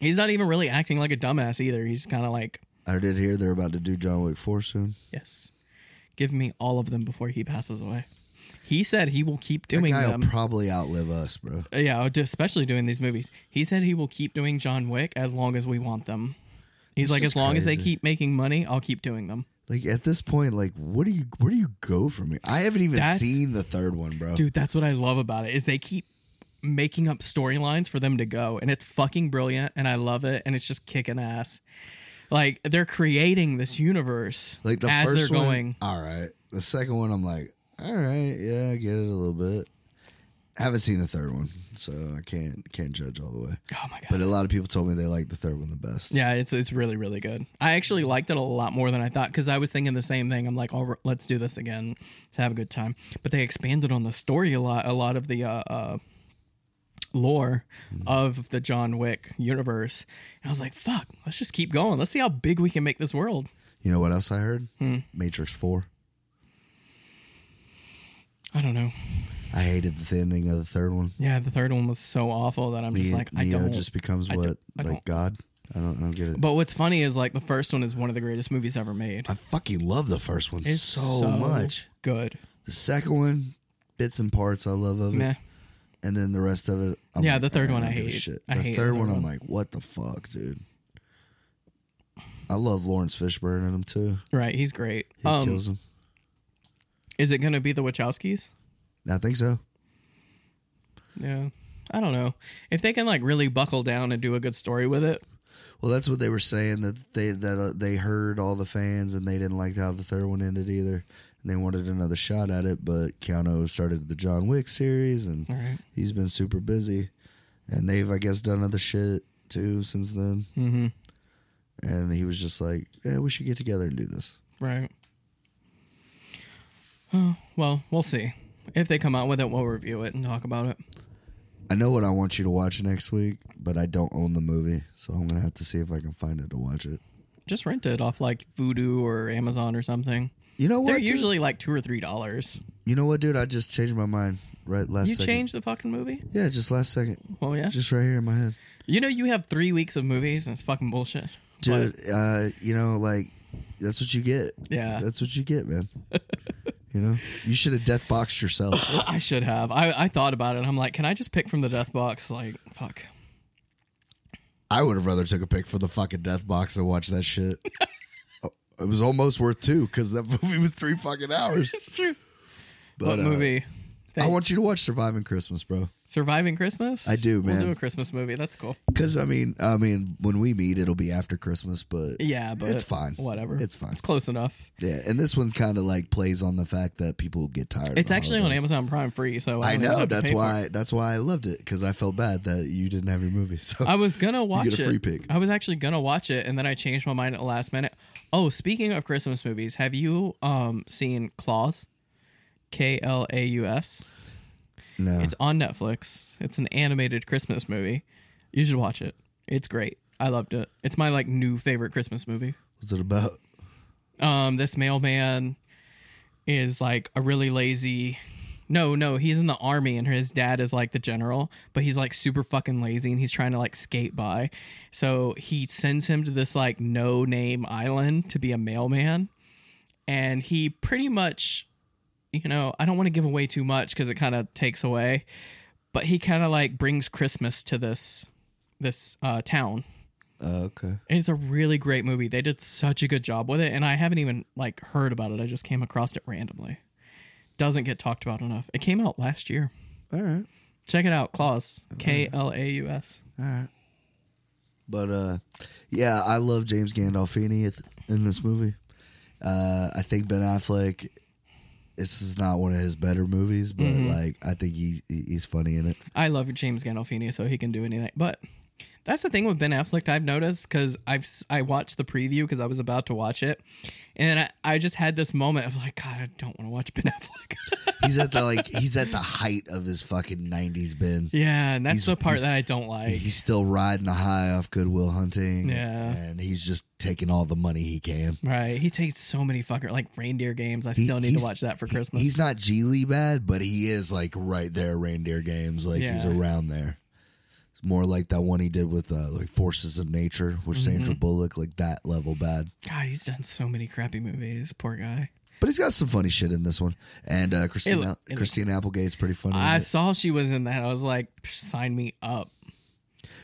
He's not even really acting like a dumbass either. He's kind of like, I did hear they're about to do John Wick four soon. yes, give me all of them before he passes away. He said he will keep That doing guy them. will probably outlive us, bro. Yeah, especially doing these movies. He said he will keep doing John Wick as long as we want them. He's like, as long as they keep making money, I'll keep doing them. Like at this point, like what do you where do you go from here? I haven't even That's- seen the third one, bro. Dude, that's what I love about it is they keep making up storylines for them to go, and it's fucking brilliant, and I love it, and it's just kicking ass. Like they're creating this universe Like the as first they're one, going. all right. The second one, I'm like, all right, yeah, I get it a little bit. I haven't seen the third one, so I can't can't judge all the way. Oh my god! But a lot of people told me they liked the third one the best. Yeah, it's it's really really good. I actually liked it a lot more than I thought because I was thinking the same thing. I'm like, oh, let's do this again to have a good time. But they expanded on the story a lot, a lot of the uh, uh, lore of the John Wick universe. And I was like, fuck, let's just keep going. Let's see how big we can make this world. You know what else I heard? Hmm. Matrix Four. I don't know. I hated the ending of the third one. Yeah, the third one was so awful that I'm just like, I Neo don't. just becomes I what don't- I like don't- God. I don't, I don't get it. But what's funny is like the first one is one of the greatest movies ever made. I fucking love the first one It's so, much. good. The second one, bits and parts I love of it, Nah. and then the rest of it. I'm Yeah, like, the third "Ah, one don't I give a hate. Shit. I the hate third one, I'm one. like, what the fuck, dude. I love Laurence Fishburne in him too. Right, he's great. He Um, kills him. is it gonna be the Wachowskis? I think so. Yeah. I don't know. If they can like really buckle down and do a good story with it. Well, that's what they were saying that they that uh, they heard all the fans and they didn't like how the third one ended either, and they wanted another shot at it. But Keanu started the John Wick series, and right. he's been super busy, and they've I guess done other shit too since then. Mm-hmm. And he was just like, "Yeah, we should get together and do this." Right. Oh, well, we'll see. If they come out with it, we'll review it and talk about it. I know what I want you to watch next week, but I don't own the movie, so I'm gonna have to see if I can find it to watch it. Just rent it off like Vudu or Amazon or something. You know what? They're dude? usually like two or three dollars. You know what, dude? I just changed my mind right last You second. changed the fucking movie? Yeah, just last second, Well, yeah. just right here in my head. You know, you have three weeks of movies and it's fucking bullshit. dude uh you know like that's what you get Yeah. that's what you get man you know you should have death boxed yourself I should have. I, I thought about it. I'm like, can I just pick from the death box? Like, fuck. i would have rather took a pick for the fucking death box than watch that shit Oh, it was almost worth two because that movie was three fucking hours It's true. but what uh, movie? i want you to watch surviving christmas bro Surviving Christmas? I do, man. We'll do a Christmas movie. That's cool. because i mean i mean when we meet it'll be after christmas but Yeah, but it's fine Whatever. it's fine It's close enough. yeah and this one kind of like plays on the fact that people get tired It's actually on. Amazon Prime free, so I, I know that's why that's why I loved it because I felt bad that you didn't have your movie. So I was gonna watch get a it. free pick. I was actually gonna watch it, and then I changed my mind at the last minute. Oh, speaking of Christmas movies, have you um seen Klaus? K L A U S. no, It's on Netflix. It's an animated Christmas movie. You should watch it. It's great. I loved it. It's my like new favorite Christmas movie. what's it about? um this mailman is like a really lazy no no he's in the army and his dad is like the general but he's like super fucking lazy and he's trying to like skate by so he sends him to this like no name island to be a mailman and he pretty much you know i don't want to give away too much because it kind of takes away but he kind of like brings christmas to this this uh town Oh, okay. and it's a really great movie. They did such a good job with it, and I haven't even like heard about it. I just came across it randomly. Doesn't get talked about enough. It came out last year. All right. Check it out, Klaus. K L A U S. All right. But uh, yeah, I love James Gandolfini in this movie. Uh, I think Ben Affleck. This is not one of his better movies, but Mm-hmm. like I think he he- he's funny in it. I love James Gandolfini, so he can do anything. But that's the thing with Ben Affleck I've noticed because I've I watched the preview because I was about to watch it, and I, I just had this moment of like, God, I don't want to watch Ben Affleck. He's at the like he's at the height of his fucking nineties. Ben. yeah, and that's He's- the part that I don't like. He's still riding the high off Good Will Hunting. Yeah. and he's just taking all the money he can. Right, he takes so many fucker like reindeer games. I He- still need to watch that for Christmas. He's not Gigli bad, but he is like right there, reindeer games. Like he's around there. More like that one he did with uh, like Forces of Nature with Mm-hmm. Sandra Bullock, like that level bad. God, he's done so many crappy movies. Poor guy. But he's got some funny shit in this one. And uh, Christina It look- it look- Applegate's pretty funny. I saw she was in that. I was like, sign me up.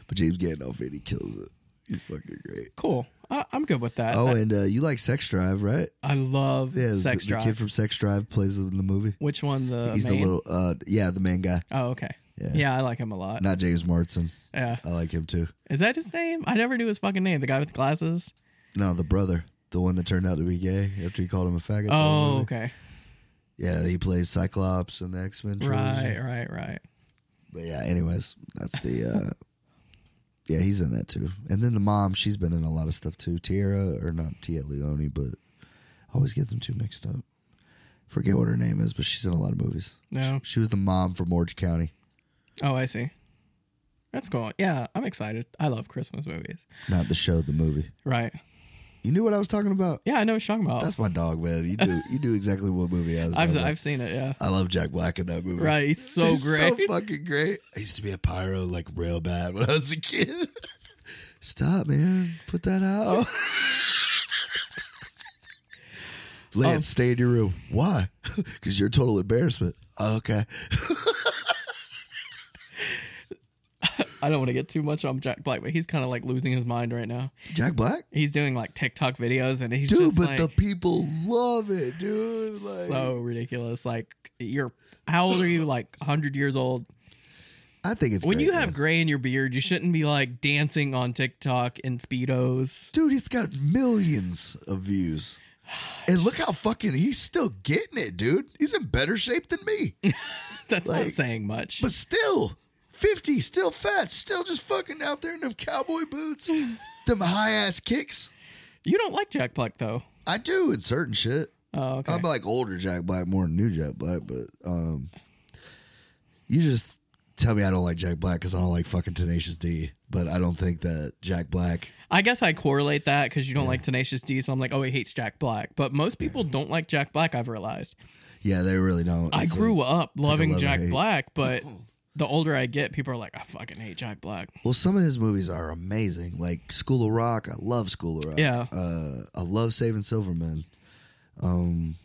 But James Gandolfini kills it. He's fucking great. Cool. I, I'm good with that. Oh, I, and uh, you like Sex Drive, right? I love Yeah, Sex the, Drive. the kid from Sex Drive plays in the movie. Which one? The He's the little, uh, yeah, the main guy. Oh, okay. Yeah. Yeah, I like him a lot. Not James Marsden. Yeah. I like him too. Is that his name? I never knew his fucking name. The guy with the glasses. No, the brother, the one that turned out to be gay after he called him a faggot. Oh, okay. Yeah, he plays Cyclops in the X Men. Right, right, right. But yeah, anyways, that's the. uh Yeah, he's in that too. And then the mom, she's been in a lot of stuff too. Tiara or not Téa Leoni, but I always get them two mixed up. Forget what her name is, but she's in a lot of movies. No. She, she was the mom from Orange County. Oh, I see. That's cool. Yeah, I'm excited. I love Christmas movies. Not the show, the movie. Right. You knew what I was talking about? Yeah, I know what you're talking about. That's my dog, man. You do you do exactly what movie I was I've about. I've seen it. Yeah. I love Jack Black in that movie. Right. He's so He's great. So fucking great. I used to be a pyro like real bad when I was a kid. Stop, man. Put that out. Lance, Um, stay in your room. Why? Because you're a total embarrassment. Oh, okay. I don't want to get too much on Jack Black, but he's kind of like losing his mind right now. Jack Black? He's doing like TikTok videos and he's Dude, just but like the people love it, dude. Like, so ridiculous. Like you're how old are you? Like 100 years old. I think it's when great, you have man. gray in your beard, you shouldn't be like dancing on TikTok in speedos. Dude, he's got millions of views. And look how fucking he's still getting it, dude. He's in better shape than me. That's not saying much. But still, 50, still fat, still just fucking out there in them cowboy boots, them high ass kicks. you don't like Jack Black though. I do in certain shit. Oh, okay. I'm like older Jack Black more than new Jack Black, but um, you just tell me I don't like Jack Black because I don't like fucking Tenacious D. But I don't think that Jack Black. I guess I correlate that because you don't like Tenacious D, so I'm like, oh, he hates Jack Black. But most people don't like Jack Black. I've realized. Yeah, they really don't. I It's grew like- up loving and Jack hate. Black, but the older I get, people are like, I fucking hate Jack Black. Well, some of his movies are amazing, like School of Rock. I love School of Rock. Yeah. uh, I love Saving Silverman. Um,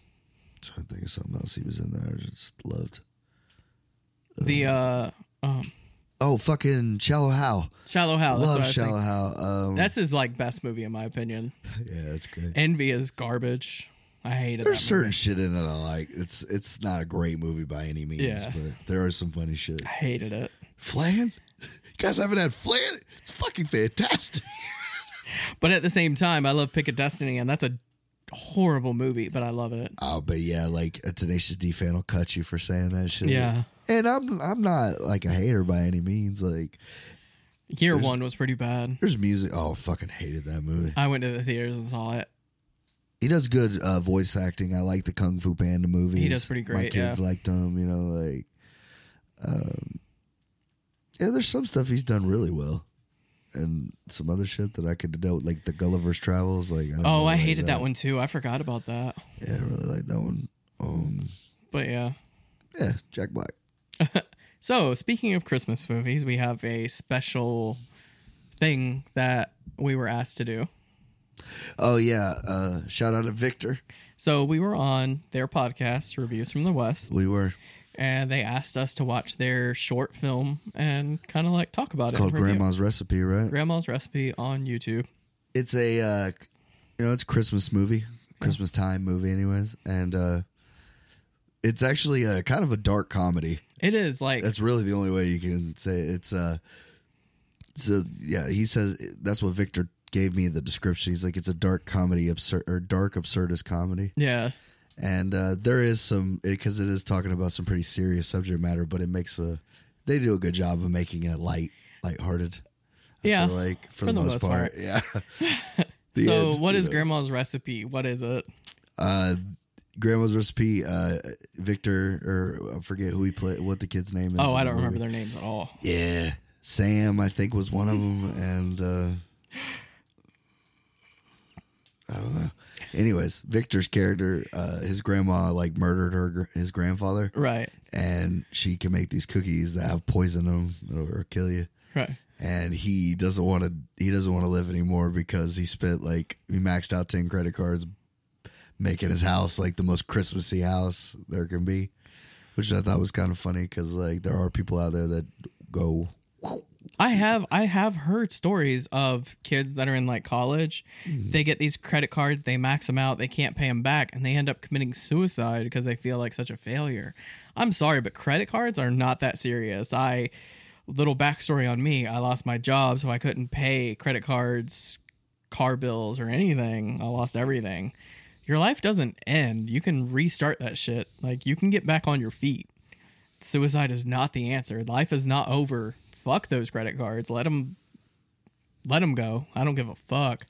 trying to think of something else he was in there. I just loved. The uh, um, Oh, fucking Shallow Hal. Shallow Hal. That's love. Shallow Hal. Um, That's his like best movie in my opinion. yeah, that's good. Envy is garbage. I hated it. There's certain shit in it I like. It's it's not a great movie by any means, Yeah. but there are some funny shit. I hated it. Flan? You guys haven't had flan? It's fucking fantastic. But at the same time, I love Pick of Destiny, and that's a horrible movie, but I love it. Oh, but yeah, like a Tenacious D fan will cut you for saying that shit. Yeah. And I'm I'm not like a hater by any means. Like Year one was pretty bad. there's music. Oh, fucking hated that movie. I went to the theaters and saw it. He does good uh, voice acting. I like the Kung Fu Panda movies. He does pretty great. My kids yeah. liked them. You know, like um, yeah. There's some stuff he's done really well, and some other shit that I could know, like the Gulliver's Travels. Like I Oh, really I like hated that one too. I forgot about that. Yeah, I really like that one. Um, But yeah. yeah, Jack Black. So, speaking of Christmas movies, we have a special thing that we were asked to do. Oh yeah, uh, shout out to Victor. So, we were on their podcast, Reviews from the West, We were and they asked us to watch their short film and kind of like talk about it. It's called. Grandma's Recipe, right? Grandma's Recipe on YouTube. it's a uh you know it's a christmas movie christmas time movie anyways and uh it's actually a kind of a dark comedy It is like, that's really the only way you can say it. it's uh so yeah he says that's what victor gave me the description he's like it's a dark comedy absurd or dark absurdist comedy yeah, and uh there is some because it is talking about some pretty serious subject matter but it makes a they do a good job of making it light lighthearted I Yeah, feel like for, the, most, part, yeah so, end, what is know. Grandma's Recipe? What is it? Uh, Grandma's recipe. Uh, Victor, or I forget who he played. What the kid's name is. Oh, I don't remember their names at all. Yeah, Sam, I think was one of them, and uh, I don't know. Anyways, Victor's character, uh, his grandma like murdered her his grandfather, Right, and she can make these cookies that have poison in them or kill you. right. And he doesn't want to. He doesn't want to live anymore because he spent like he maxed out ten credit cards, making his house like the most Christmassy house there can be, which I thought was kind of funny because like there are people out there that go I have I have heard stories of kids that are in like college. Hmm. They get these credit cards, they max them out, they can't pay them back, and they end up committing suicide because they feel like such a failure. I'm sorry, but credit cards are not that serious. I little backstory on me: I lost my job, so I couldn't pay credit cards, car bills, or anything. I lost everything. Your life doesn't end. You can restart that shit. Like you can get back on your feet suicide is not the answer. Life is not over. Fuck those credit cards. Let them let them go. I don't give a fuck.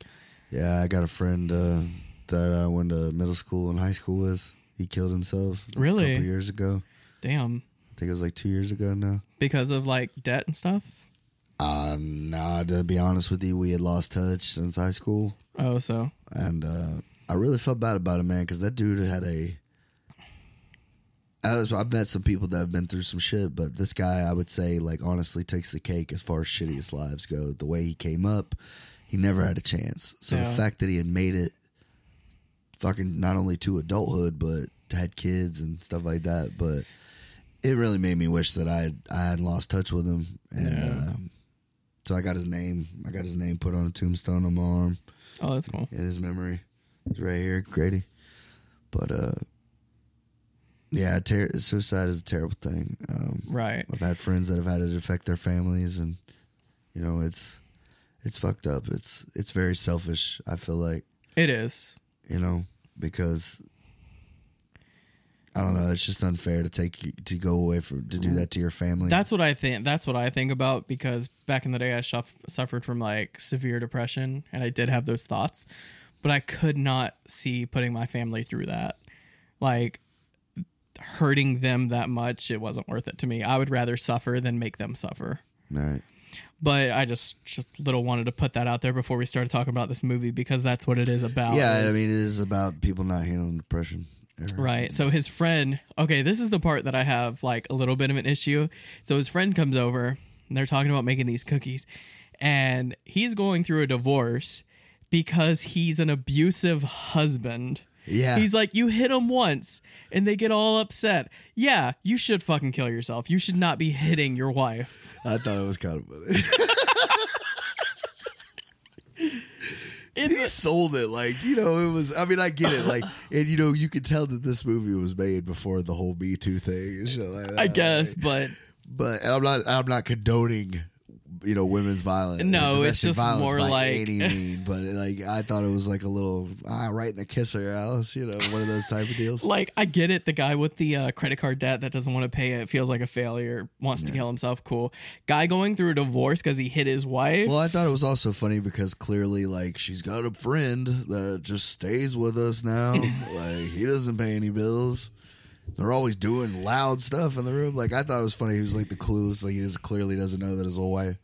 Yeah, I got a friend uh, that I went to middle school and high school with. He killed himself Really? a couple years ago. Damn. I think it was like two years ago now. Because of like debt and stuff. Uh, nah, to be honest with you, we had lost touch since high school. Oh, so and uh, I really felt bad about it, man, because that dude had a. I've met some people that have been through some shit, but this guy, I would say, like honestly, takes the cake as far as shittiest lives go. The way he came up, he never had a chance. So Yeah. the fact that he had made it, fucking not only to adulthood, but had kids and stuff like that, but it really made me wish that I had, I hadn't lost touch with him, and Yeah. um, so I got his name. I got his name put on a tombstone on my arm oh that's cool. in his memory. He's right here, Grady. But uh, yeah, ter- suicide is a terrible thing. Um, Right. I've had friends that have had it affect their families, and you know, it's it's fucked up. It's it's very selfish. I feel like It is. you know because. I don't know. It's just unfair to take you, to go away for to do that to your family. That's what I think. That's what I think about because back in the day, I shuff, suffered from like severe depression, and I did have those thoughts, but I could not see putting my family through that. Like hurting them that much, it wasn't worth it to me. I would rather suffer than make them suffer. All right. But I just just little wanted to put that out there before we started talking about this movie because that's what it is about. Yeah, I mean, it is about people not handling depression. Right. So his friend, okay, this is the part that I have like a little bit of an issue. So his friend comes over and they're talking about making these cookies and he's going through a divorce because he's an abusive husband. Yeah. He's like, you hit him once and they get all upset. Yeah, you should fucking kill yourself. You should not be hitting your wife. I thought it was kind of funny. he sold it like you know it was. I mean, I get it. Like, and you know, you could tell that this movie was made before the whole Me Too thing and shit like that. I guess, Like, but but and I'm not. I'm not condoning. You know, women's violence. No, it's just more like- any mean. But like, I thought it was like a little ah, right in a kisser, Alice. You know, one of those type of deals. like I get it. The guy with the uh, credit card debt that doesn't want to pay it feels like a failure, wants to kill himself. Cool. Guy going through a divorce because he hit his wife. Well, I thought it was also funny because clearly, like, she's got a friend that just stays with us now. like, he doesn't pay any bills. They're always doing loud stuff in the room. Like, I thought it was funny. He was like the clueless. Like, he just clearly doesn't know that his old wife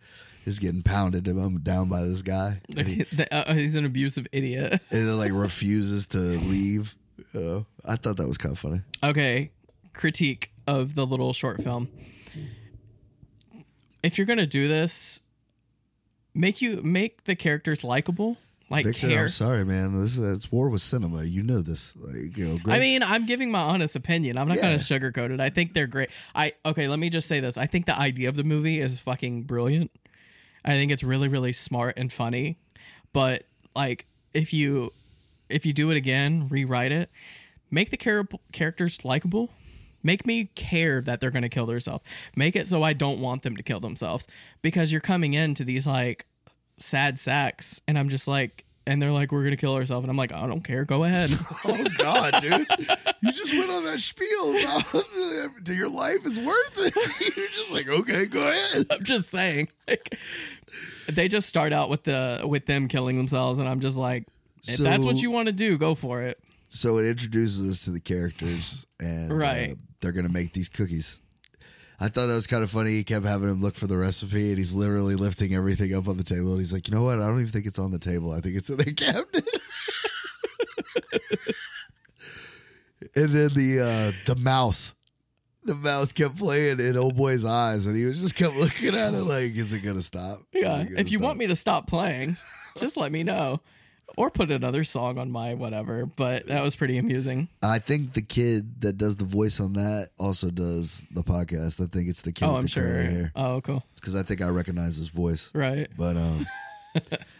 is getting pounded down by this guy. He, uh, he's an abusive idiot. and then, like, refuses to leave. Know? I thought that was kind of funny. Okay, critique of the little short film. If you're gonna do this, make you make the characters likable, like Victor, care. I'm sorry, man. This is it's war with cinema. You know this. Like, you know, I mean, I'm giving my honest opinion. I'm not Yeah. gonna sugarcoat it. I think they're great. I okay. Let me just say this. I think the idea of the movie is fucking brilliant. I think it's really, really smart and funny. But like, if you if you do it again, rewrite it, make the char- characters likable. Make me care that they're gonna kill themselves. Make it so I don't want them to kill themselves because you're coming into these like sad sacks, and I'm just like. And they're like, "We're gonna kill ourselves," and I'm like, "I don't care. Go ahead." Oh God, dude! You just went on that spiel about your life is worth it. You're just like, okay, go ahead. I'm just saying. Like, they just start out with the with them killing themselves, and I'm just like, if that's what you want to do, go for it. So it introduces us to the characters, and Right. uh, they're gonna make these cookies. I thought that was kind of funny. He kept having him look for the recipe, and he's literally lifting everything up on the table. And he's like, "You know what? I don't even think it's on the table. I think it's in the cabinet." and then the uh, the mouse, the mouse kept playing in old boy's eyes, and he was just kept looking at it like, "Is it gonna stop?" Yeah. If you want me to stop playing, just let me know. Or put another song on my whatever. But that was pretty amusing. I think the kid that does the voice on that also does the podcast. I think it's the kid Oh, I'm the sure. hair Oh, cool. because I think I recognize his voice. Right. But um,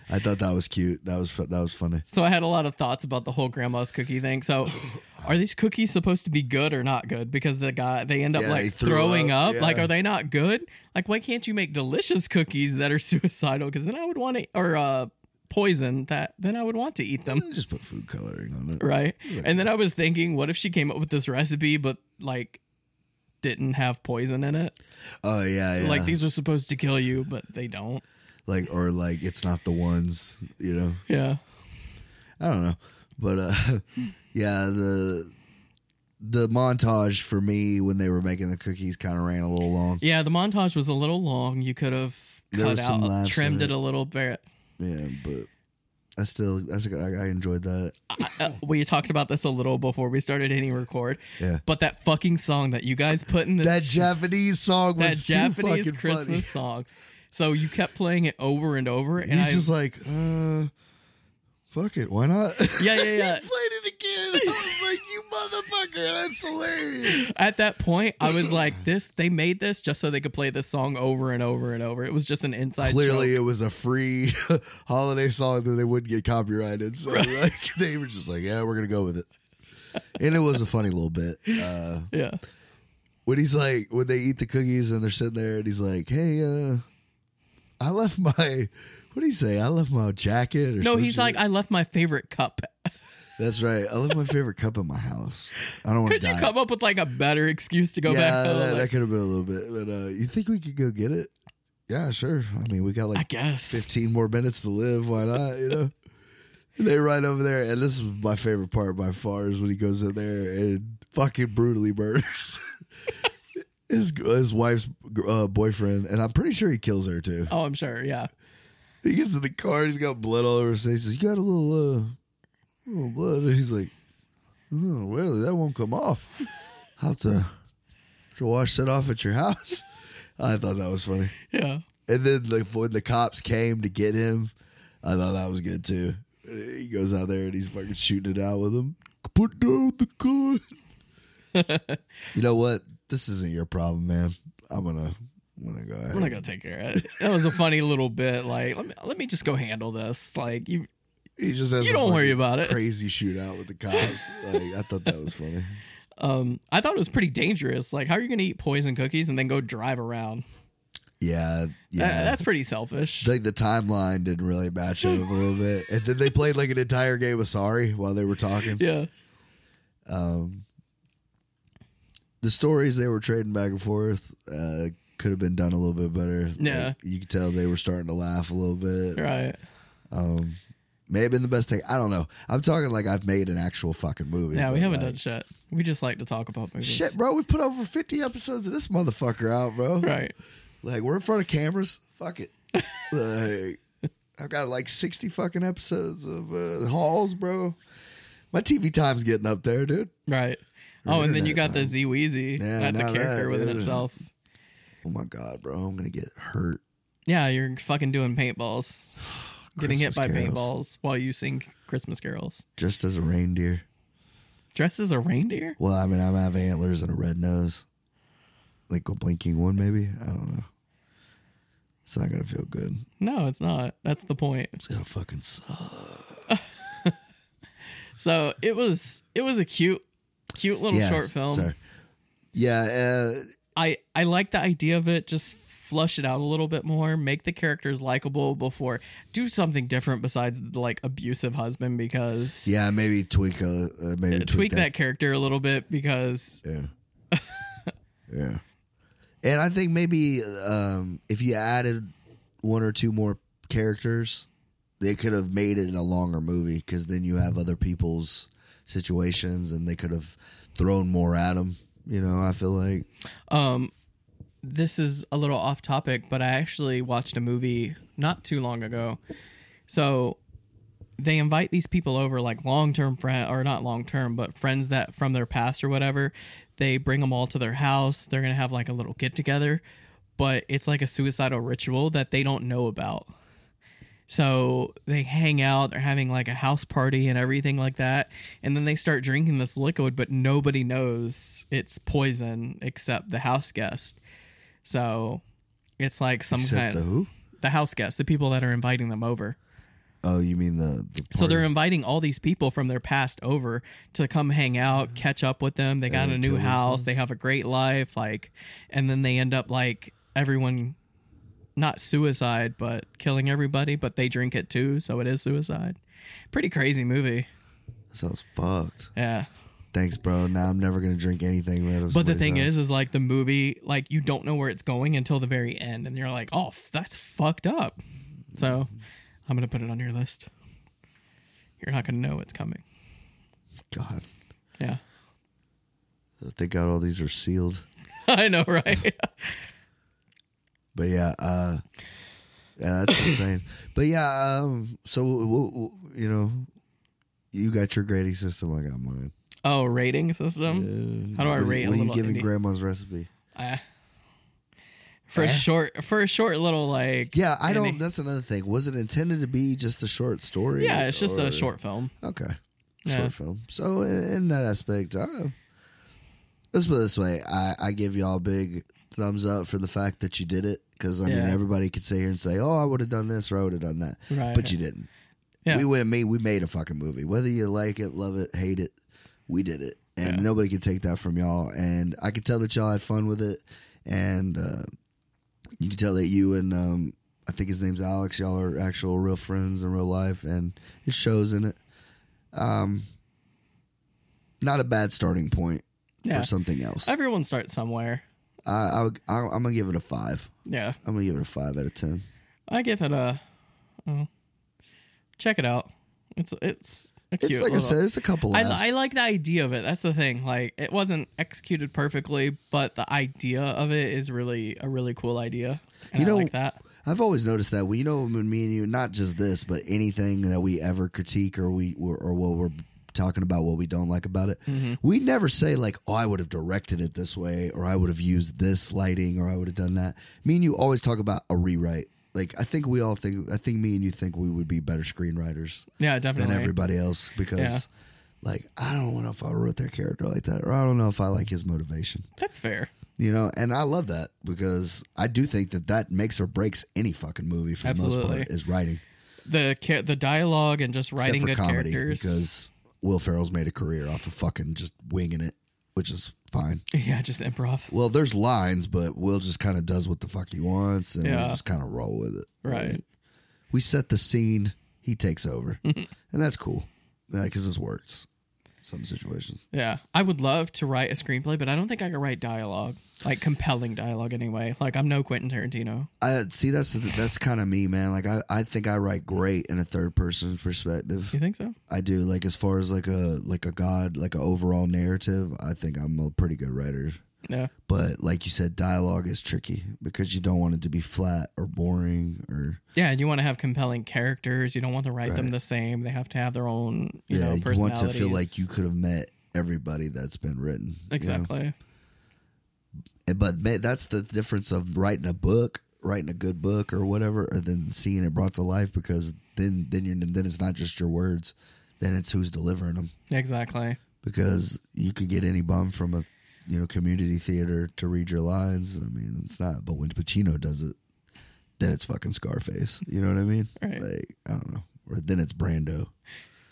I thought that was cute. That was that was funny. So I had a lot of thoughts about the whole grandma's cookie thing. So, are these cookies supposed to be good or not good? Because the guy they end up Yeah, like throwing up, up. Like, are they not good? Like, why can't you make delicious cookies that are suicidal? Because then I would want to, or uh, poison that. Then I would want to eat them. Just put food coloring on it. right? And then I was thinking, what if she came up with this recipe, but like didn't have poison in it? Oh yeah, yeah. Like these are supposed to kill you, but they don't. like or like it's not the ones. You know. Yeah. I don't know, but uh, yeah, the the montage for me when they were making the cookies kind of ran a little long. Yeah, the montage was a little long. You could have cut out, trimmed it. it. a little bit. Yeah, but I still I, still- I I enjoyed that. I, uh, we talked about this a little before we started hitting record. Yeah. But that fucking song that you guys put in this That Japanese song that was Japanese fucking Christmas funny. song. So you kept playing it over and over, and He's I just like, uh, fuck it, why not? yeah, yeah, yeah. he played it again. I was like, you motherfucker, that's hilarious. At that point, I was like, "This they made this just so they could play this song over and over and over." It was just an inside Clearly, joke. it was a free holiday song that they wouldn't get copyrighted. So, like, they were just like, yeah, we're gonna go with it. And it was a funny little bit. Uh, Yeah, when he's like, when they eat the cookies and they're sitting there, and he's like, hey, uh, I left my, what do you say? I left my jacket. Or no, he's shit. like, "I left my favorite cup." that's right. I left my favorite cup in my house. I don't want to die. Could you come up with like a better excuse to go yeah, back home? that, that could have been a little bit. But uh, you think we could go get it? Yeah, sure. I mean, we got like I guess. 15 more minutes to live. Why not? You know? They ride over there, and this is my favorite part by far is when he goes in there and fucking brutally murders his his wife's uh, boyfriend, and I'm pretty sure he kills her too. Oh, I'm sure. Yeah. He gets in the car, he's got blood all over his face. He says, "You got a little, uh, little blood," and he's like, "Oh, well, that won't come off. I'll have to, to wash that off at your house." I thought that was funny. Yeah. And then like when the cops came to get him, I thought that was good too. He goes out there and he's fucking shooting it out with them. Put down the gun. you know what? This isn't your problem, man. I'm gonna, I'm gonna go ahead. I'm not gonna go take care of it. That was a funny little bit. Like, let me let me just go handle this. Like, you he just has you a don't worry about it. Crazy shootout with the cops. like I thought that was funny. um, I thought it was pretty dangerous. Like, how are you gonna eat poison cookies and then go drive around? Yeah, yeah. That- that's pretty selfish. like the timeline didn't really match up a little bit, and then they played like an entire game of Sorry while they were talking. yeah. Um, the stories they were trading back and forth uh, could have been done a little bit better. Yeah. Like, you could tell they were starting to laugh a little bit. Right. Um, may have been the best thing. I don't know. I'm talking like I've made an actual fucking movie. Yeah, we haven't like, done shit. We just like to talk about movies. Shit, bro, we put over 50 episodes of this motherfucker out, bro. Right. Like we're in front of cameras. Fuck it. like I've got like 60 fucking episodes of uh, hauls, bro. My TV time's getting up there, dude. Right. Oh, and then you got the time. Z Weezy. Yeah, That's a character that, within dude. itself. Oh my god, bro, I'm gonna get hurt. Yeah, you're fucking doing paintballs. Getting hit by carols. paintballs while you sing Christmas carols. Just as a reindeer. Dressed as a reindeer? Well, I mean, I have antlers and a red nose, like a blinking one, maybe. I don't know. It's not gonna feel good. No, it's not. That's the point. It's gonna fucking suck. So it was it was a cute cute little Yeah, short film. Yeah, uh, I I like the idea of it. Just flush it out a little bit more. Make the characters likable before do something different besides the, like abusive husband because yeah. Maybe tweak a uh, maybe tweak, tweak that. character a little bit because Yeah. yeah. And I think maybe um, if you added one or two more characters, they could have made it a longer movie because then you have other people's situations and they could have thrown more at them. You know, I feel like. um this is a little off topic, but I actually watched a movie not too long ago. So they invite these people over, like long term friend or not long term, but friends that from their past or whatever. They bring them all to their house. They're gonna have like a little get together, but it's like a suicidal ritual that they don't know about. So they hang out, they're having like a house party and everything like that. And then they start drinking this liquid, but nobody knows it's poison except the house guest. So it's like some Except kind the of who? the house guests, the people that are inviting them over. Oh, you mean the, the So they're party? inviting all these people from their past over to come hang out, catch up with them. They got And a new kill house, themselves? they have a great life, like and then they end up like everyone not suicide, but killing everybody, but they drink it too, so it is suicide. Pretty crazy movie. sounds fucked. Yeah. Thanks, bro. Now I'm never gonna drink anything. Right But the thing is, is like the movie, like you don't know where it's going until the very end, and you're like, oh, f- that's fucked up. So I'm gonna put it on your list. You're not gonna know what's coming. God, Yeah, thank God all these are sealed. I know, right? But yeah, uh, yeah, that's insane. But yeah, um, so w- w- you know, you got your grading system. I got mine. oh, rating system. Uh, How do I what rate a What are you giving indie? Grandma's recipe? Uh, for a Eh? short, for a short little like. Yeah, I don't. indie- That's another thing. Was it intended to be just a short story? Yeah, it's just or- a short film. Okay, Yeah. short film. So in, in that aspect, uh, let's put it this way: I, I give y'all a big thumbs up for the fact that you did it. Because I mean, everybody could sit here and say, "Oh, I would have done this or I would have done that," Right. but you didn't. Yeah. We went made we made a fucking movie. Whether you like it, love it, hate it, we did it, and Yeah. nobody can take that from y'all. And I can tell that y'all had fun with it, and uh, you can tell that you and um, I think his name's Alex. Y'all are actual real friends in real life, and it shows in it. Um, not a bad starting point Yeah. for something else. Everyone starts somewhere. I, I, I I'm gonna give it a five. Yeah, I'm gonna give it a five out of ten. I give it a. Oh, check it out. It's it's. It's like I said, it's a couple. I. I like the idea of it. That's the thing. Like it wasn't executed perfectly, but the idea of it is really a really cool idea. You I know- like that. I've always noticed that. Well, you know, when me and you, not just this, but anything that we ever critique or we or, or what we're talking about, what we don't like about it, Mm-hmm. we never say like, "Oh, I would have directed it this way," or "I would have used this lighting," or "I would have done that." Me and you always talk about a rewrite. Like, I think we all think. I think me and you think we would be better screenwriters Yeah, than everybody else because. Yeah. Like I don't know if I wrote that character like that, or I don't know if I like his motivation That's fair. you know and i love that because i do think that that makes or breaks any fucking movie for the most part is writing The the dialogue and just writing for good comedy characters. because will ferrell's made a career off of fucking just winging it which is fine yeah, just improv. well there's lines but will just kind of does what the fuck he wants and we Yeah. just kind of roll with it Right. Like, we set the scene he takes over and that's cool because this works some situations Yeah, I would love to write a screenplay, but I don't think I could write dialogue, like compelling dialogue anyway. Like I'm no Quentin Tarantino. I see that's that's kind of me, man. Like I, I think I write great in a third person perspective. You think so? I do. Like as far as like a like a god, like an overall narrative, I think I'm a pretty good writer. Yeah. But like you said, dialogue is tricky because you don't want it to be flat or boring or Yeah, and you want to have compelling characters. You don't want to write them the same. They have to have their own, you yeah, know, you want to feel like you could have met everybody that's been written. you know? exactly. But ma- that's the difference of writing a book, writing a good book or whatever, or then seeing it brought to life because then then you're then it's not just your words, then it's who's delivering them. Exactly. because you could get any bum from a you know community theater to read your lines. I mean, it's not. But when Pacino does it, then it's fucking Scarface. You know what I mean? Right. Like I don't know. Or then it's Brando.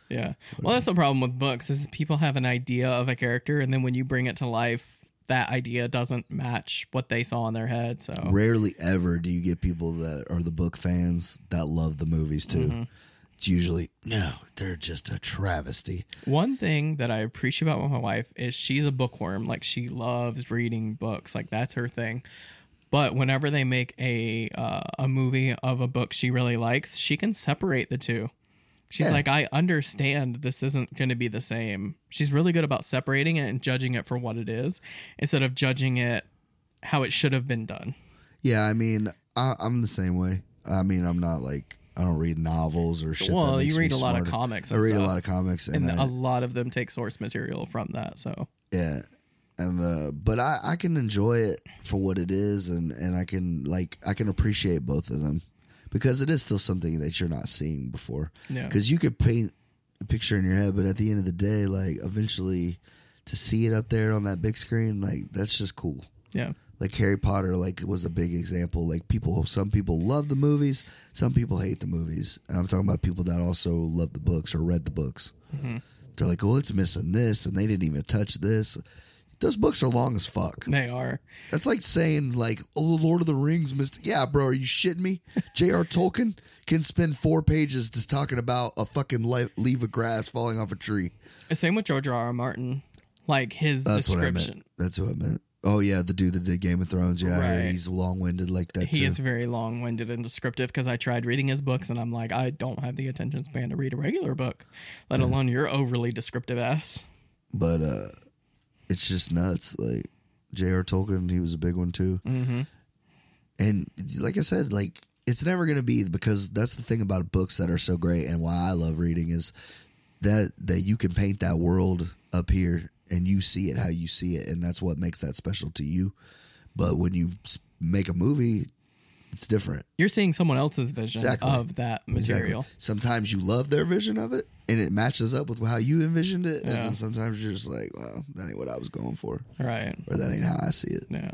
Yeah. Well, that's the problem with books is people have an idea of a character, and then when you bring it to life, that idea doesn't match what they saw in their head. So Rarely ever do you get people that are the book fans that love the movies too. Mm-hmm. It's usually no, they're just a travesty. One thing that I appreciate about my wife is she's a bookworm. Like she loves reading books. Like that's her thing. But whenever they make a uh, a movie of a book she really likes, she can separate the two. She's Yeah. like, I understand this isn't going to be the same. She's really good about separating it and judging it for what it is instead of judging it how it should have been done. Yeah, I mean, I, I'm the same way. I mean, I'm not like I don't read novels or shit. Well, you read a lot of smarter. comics I read a lot of comics, and, And I, a lot of them take source material from that. So Yeah. And uh but I I can enjoy it for what it is and and I can like I can appreciate both of them. because it is still something that you're not seeing before. Yeah. Because you could paint a picture in your head, but at the end of the day, like eventually to see it up there on that big screen, like that's just cool. Yeah. Like Harry Potter, like was a big example. Like people, some people love the movies, some people hate the movies, and I'm talking about people that also love the books or read the books. Mm-hmm. They're like, "Well, it's missing this, and they didn't even touch this." Those books are long as fuck. They are. That's like saying like, "Oh, Lord of the Rings, Mister." Yeah, bro, are you shitting me? J.R. Tolkien can spend four pages just talking about a fucking le- leaf of grass falling off a tree. Same with George R. R. Martin. Like his That's what I description. meant. That's what I meant. Oh yeah, the dude that did Game of Thrones. Yeah, Right. he's long winded like that He too. is very long winded and descriptive because I tried reading his books and I'm like, I don't have the attention span to read a regular book, let alone your overly descriptive ass. but uh, it's just nuts. Like J.R. Tolkien, he was a big one too. Mm-hmm. And like I said, like it's never going to be because that's the thing about books that are so great and why I love reading is that that you can paint that world up here and you see it how you see it and that's what makes that special to you. But when you make a movie, it's different. You're seeing someone else's vision Exactly. of that material. Exactly. Sometimes you love their vision of it and it matches up with how you envisioned it, and then sometimes you're just like, well, that ain't what I was going for, Right. or that ain't how I see it. Yeah.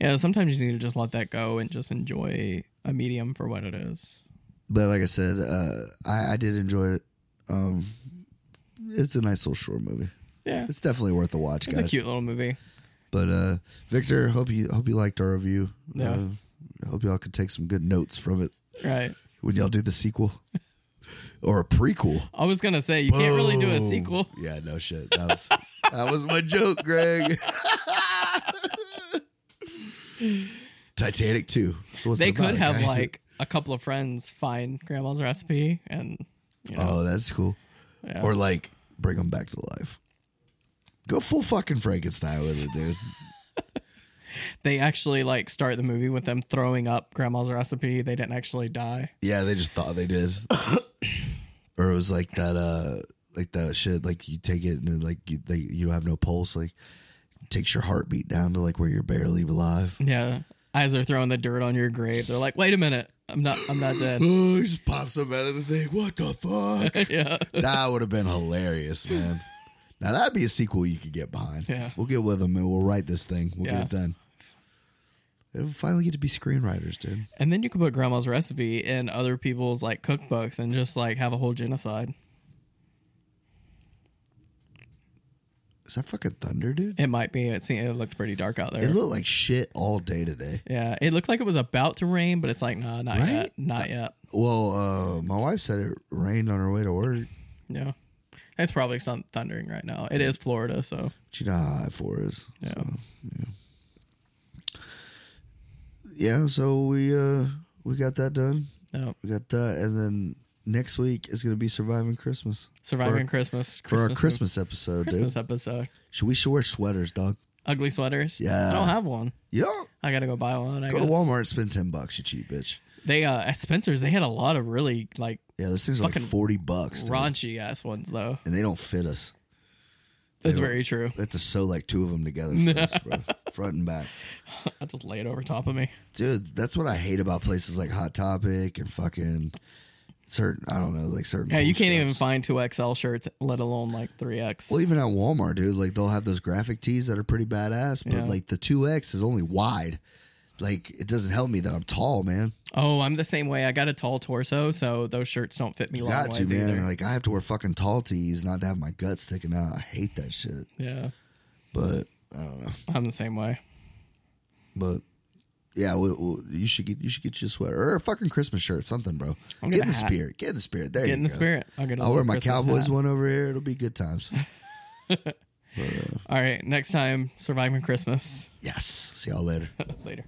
Yeah. Sometimes you need to just let that go and just enjoy a medium for what it is. But like I said, uh, I, I did enjoy it. Um, it's a nice little short movie. Yeah. It's definitely worth a watch, It's guys. a cute little movie. But uh, Victor, hope you hope you liked our review. Yeah. Uh, I hope y'all could take some good notes from it Right. when y'all do the sequel or a prequel. I was going to say, you can't really do a sequel. Yeah, no shit. That was that was my joke, Greg. Titanic two. So what's They about, could have guy? like a couple of friends find grandma's recipe and, you know, Oh, that's cool. yeah. Or like bring them back to life. Go full fucking Frankenstein with it, dude. they actually like start the movie with them throwing up grandma's recipe. They didn't actually die. Yeah, they just thought they did. or it was like that, uh, like that shit. Like you take it and like you, they, you have no pulse. Like takes your heartbeat down to like where you're barely alive. Yeah. As they're throwing the dirt on your grave, they're like, "Wait a minute, I'm not, I'm not dead." Oh, he just pops up out of the thing. What the fuck? yeah, that would have been hilarious, man. Now that'd be a sequel you could get behind. Yeah. we'll get with them and we'll write this thing. We'll Yeah. get it done. It'll finally get to be screenwriters, dude. and then you could put grandma's recipe in other people's like cookbooks and just like have a whole genocide. Is that fucking thunder, dude? It might be. It seemed, it looked pretty dark out there. It looked like shit all day today. yeah, it looked like it was about to rain, but it's like, nah, not Right? yet, not yet. Well, uh, my wife said it rained on her way to work. Yeah, it's probably some thundering right now. It is Florida, so But you know how I four is. yeah. So, yeah, so we uh we got that done. No, We got that, and then next week is gonna be surviving Christmas surviving for, Christmas, for our Christmas- Christmas episode, Christmas dude. episode. Should we should wear sweaters, dog? Ugly sweaters. Yeah. I don't have one. You don't I gotta go buy one. I go to guess. Walmart spend ten bucks. You cheap bitch. They uh at Spencer's they had a lot of really like Yeah, those things are like Fucking forty bucks, dude. raunchy ass ones though. and they don't fit us. That's don't- very true. We have to sew like two of them together for us, bro. Front and back. I just lay it over top of me. Dude, that's what I hate about places like Hot Topic and fucking certain I don't know, like certain Yeah, you can't even shops. find two XL shirts, let alone like three X. Well, even at Walmart, dude, like they'll have those graphic tees that are pretty badass, but Yeah. like the two X is only wide. Like it doesn't help me that I'm tall, man. Oh, I'm the same way. I got a tall torso, so those shirts don't fit me You got to, man. either. Like I have to wear fucking tall tees not to have my guts sticking out. I hate that shit. yeah, But I don't know. I'm the same way. But yeah, we we you should get you should get you a sweater or a fucking Christmas shirt, something, bro. I'll Get in the hat. spirit. Get in the spirit. There you go. Get you in the spirit. I'll get. a I'll wear my Christmas Cowboys hat. one over here. It'll be good times. Uh, All right, next time, surviving Christmas. yes. See y'all later. Later.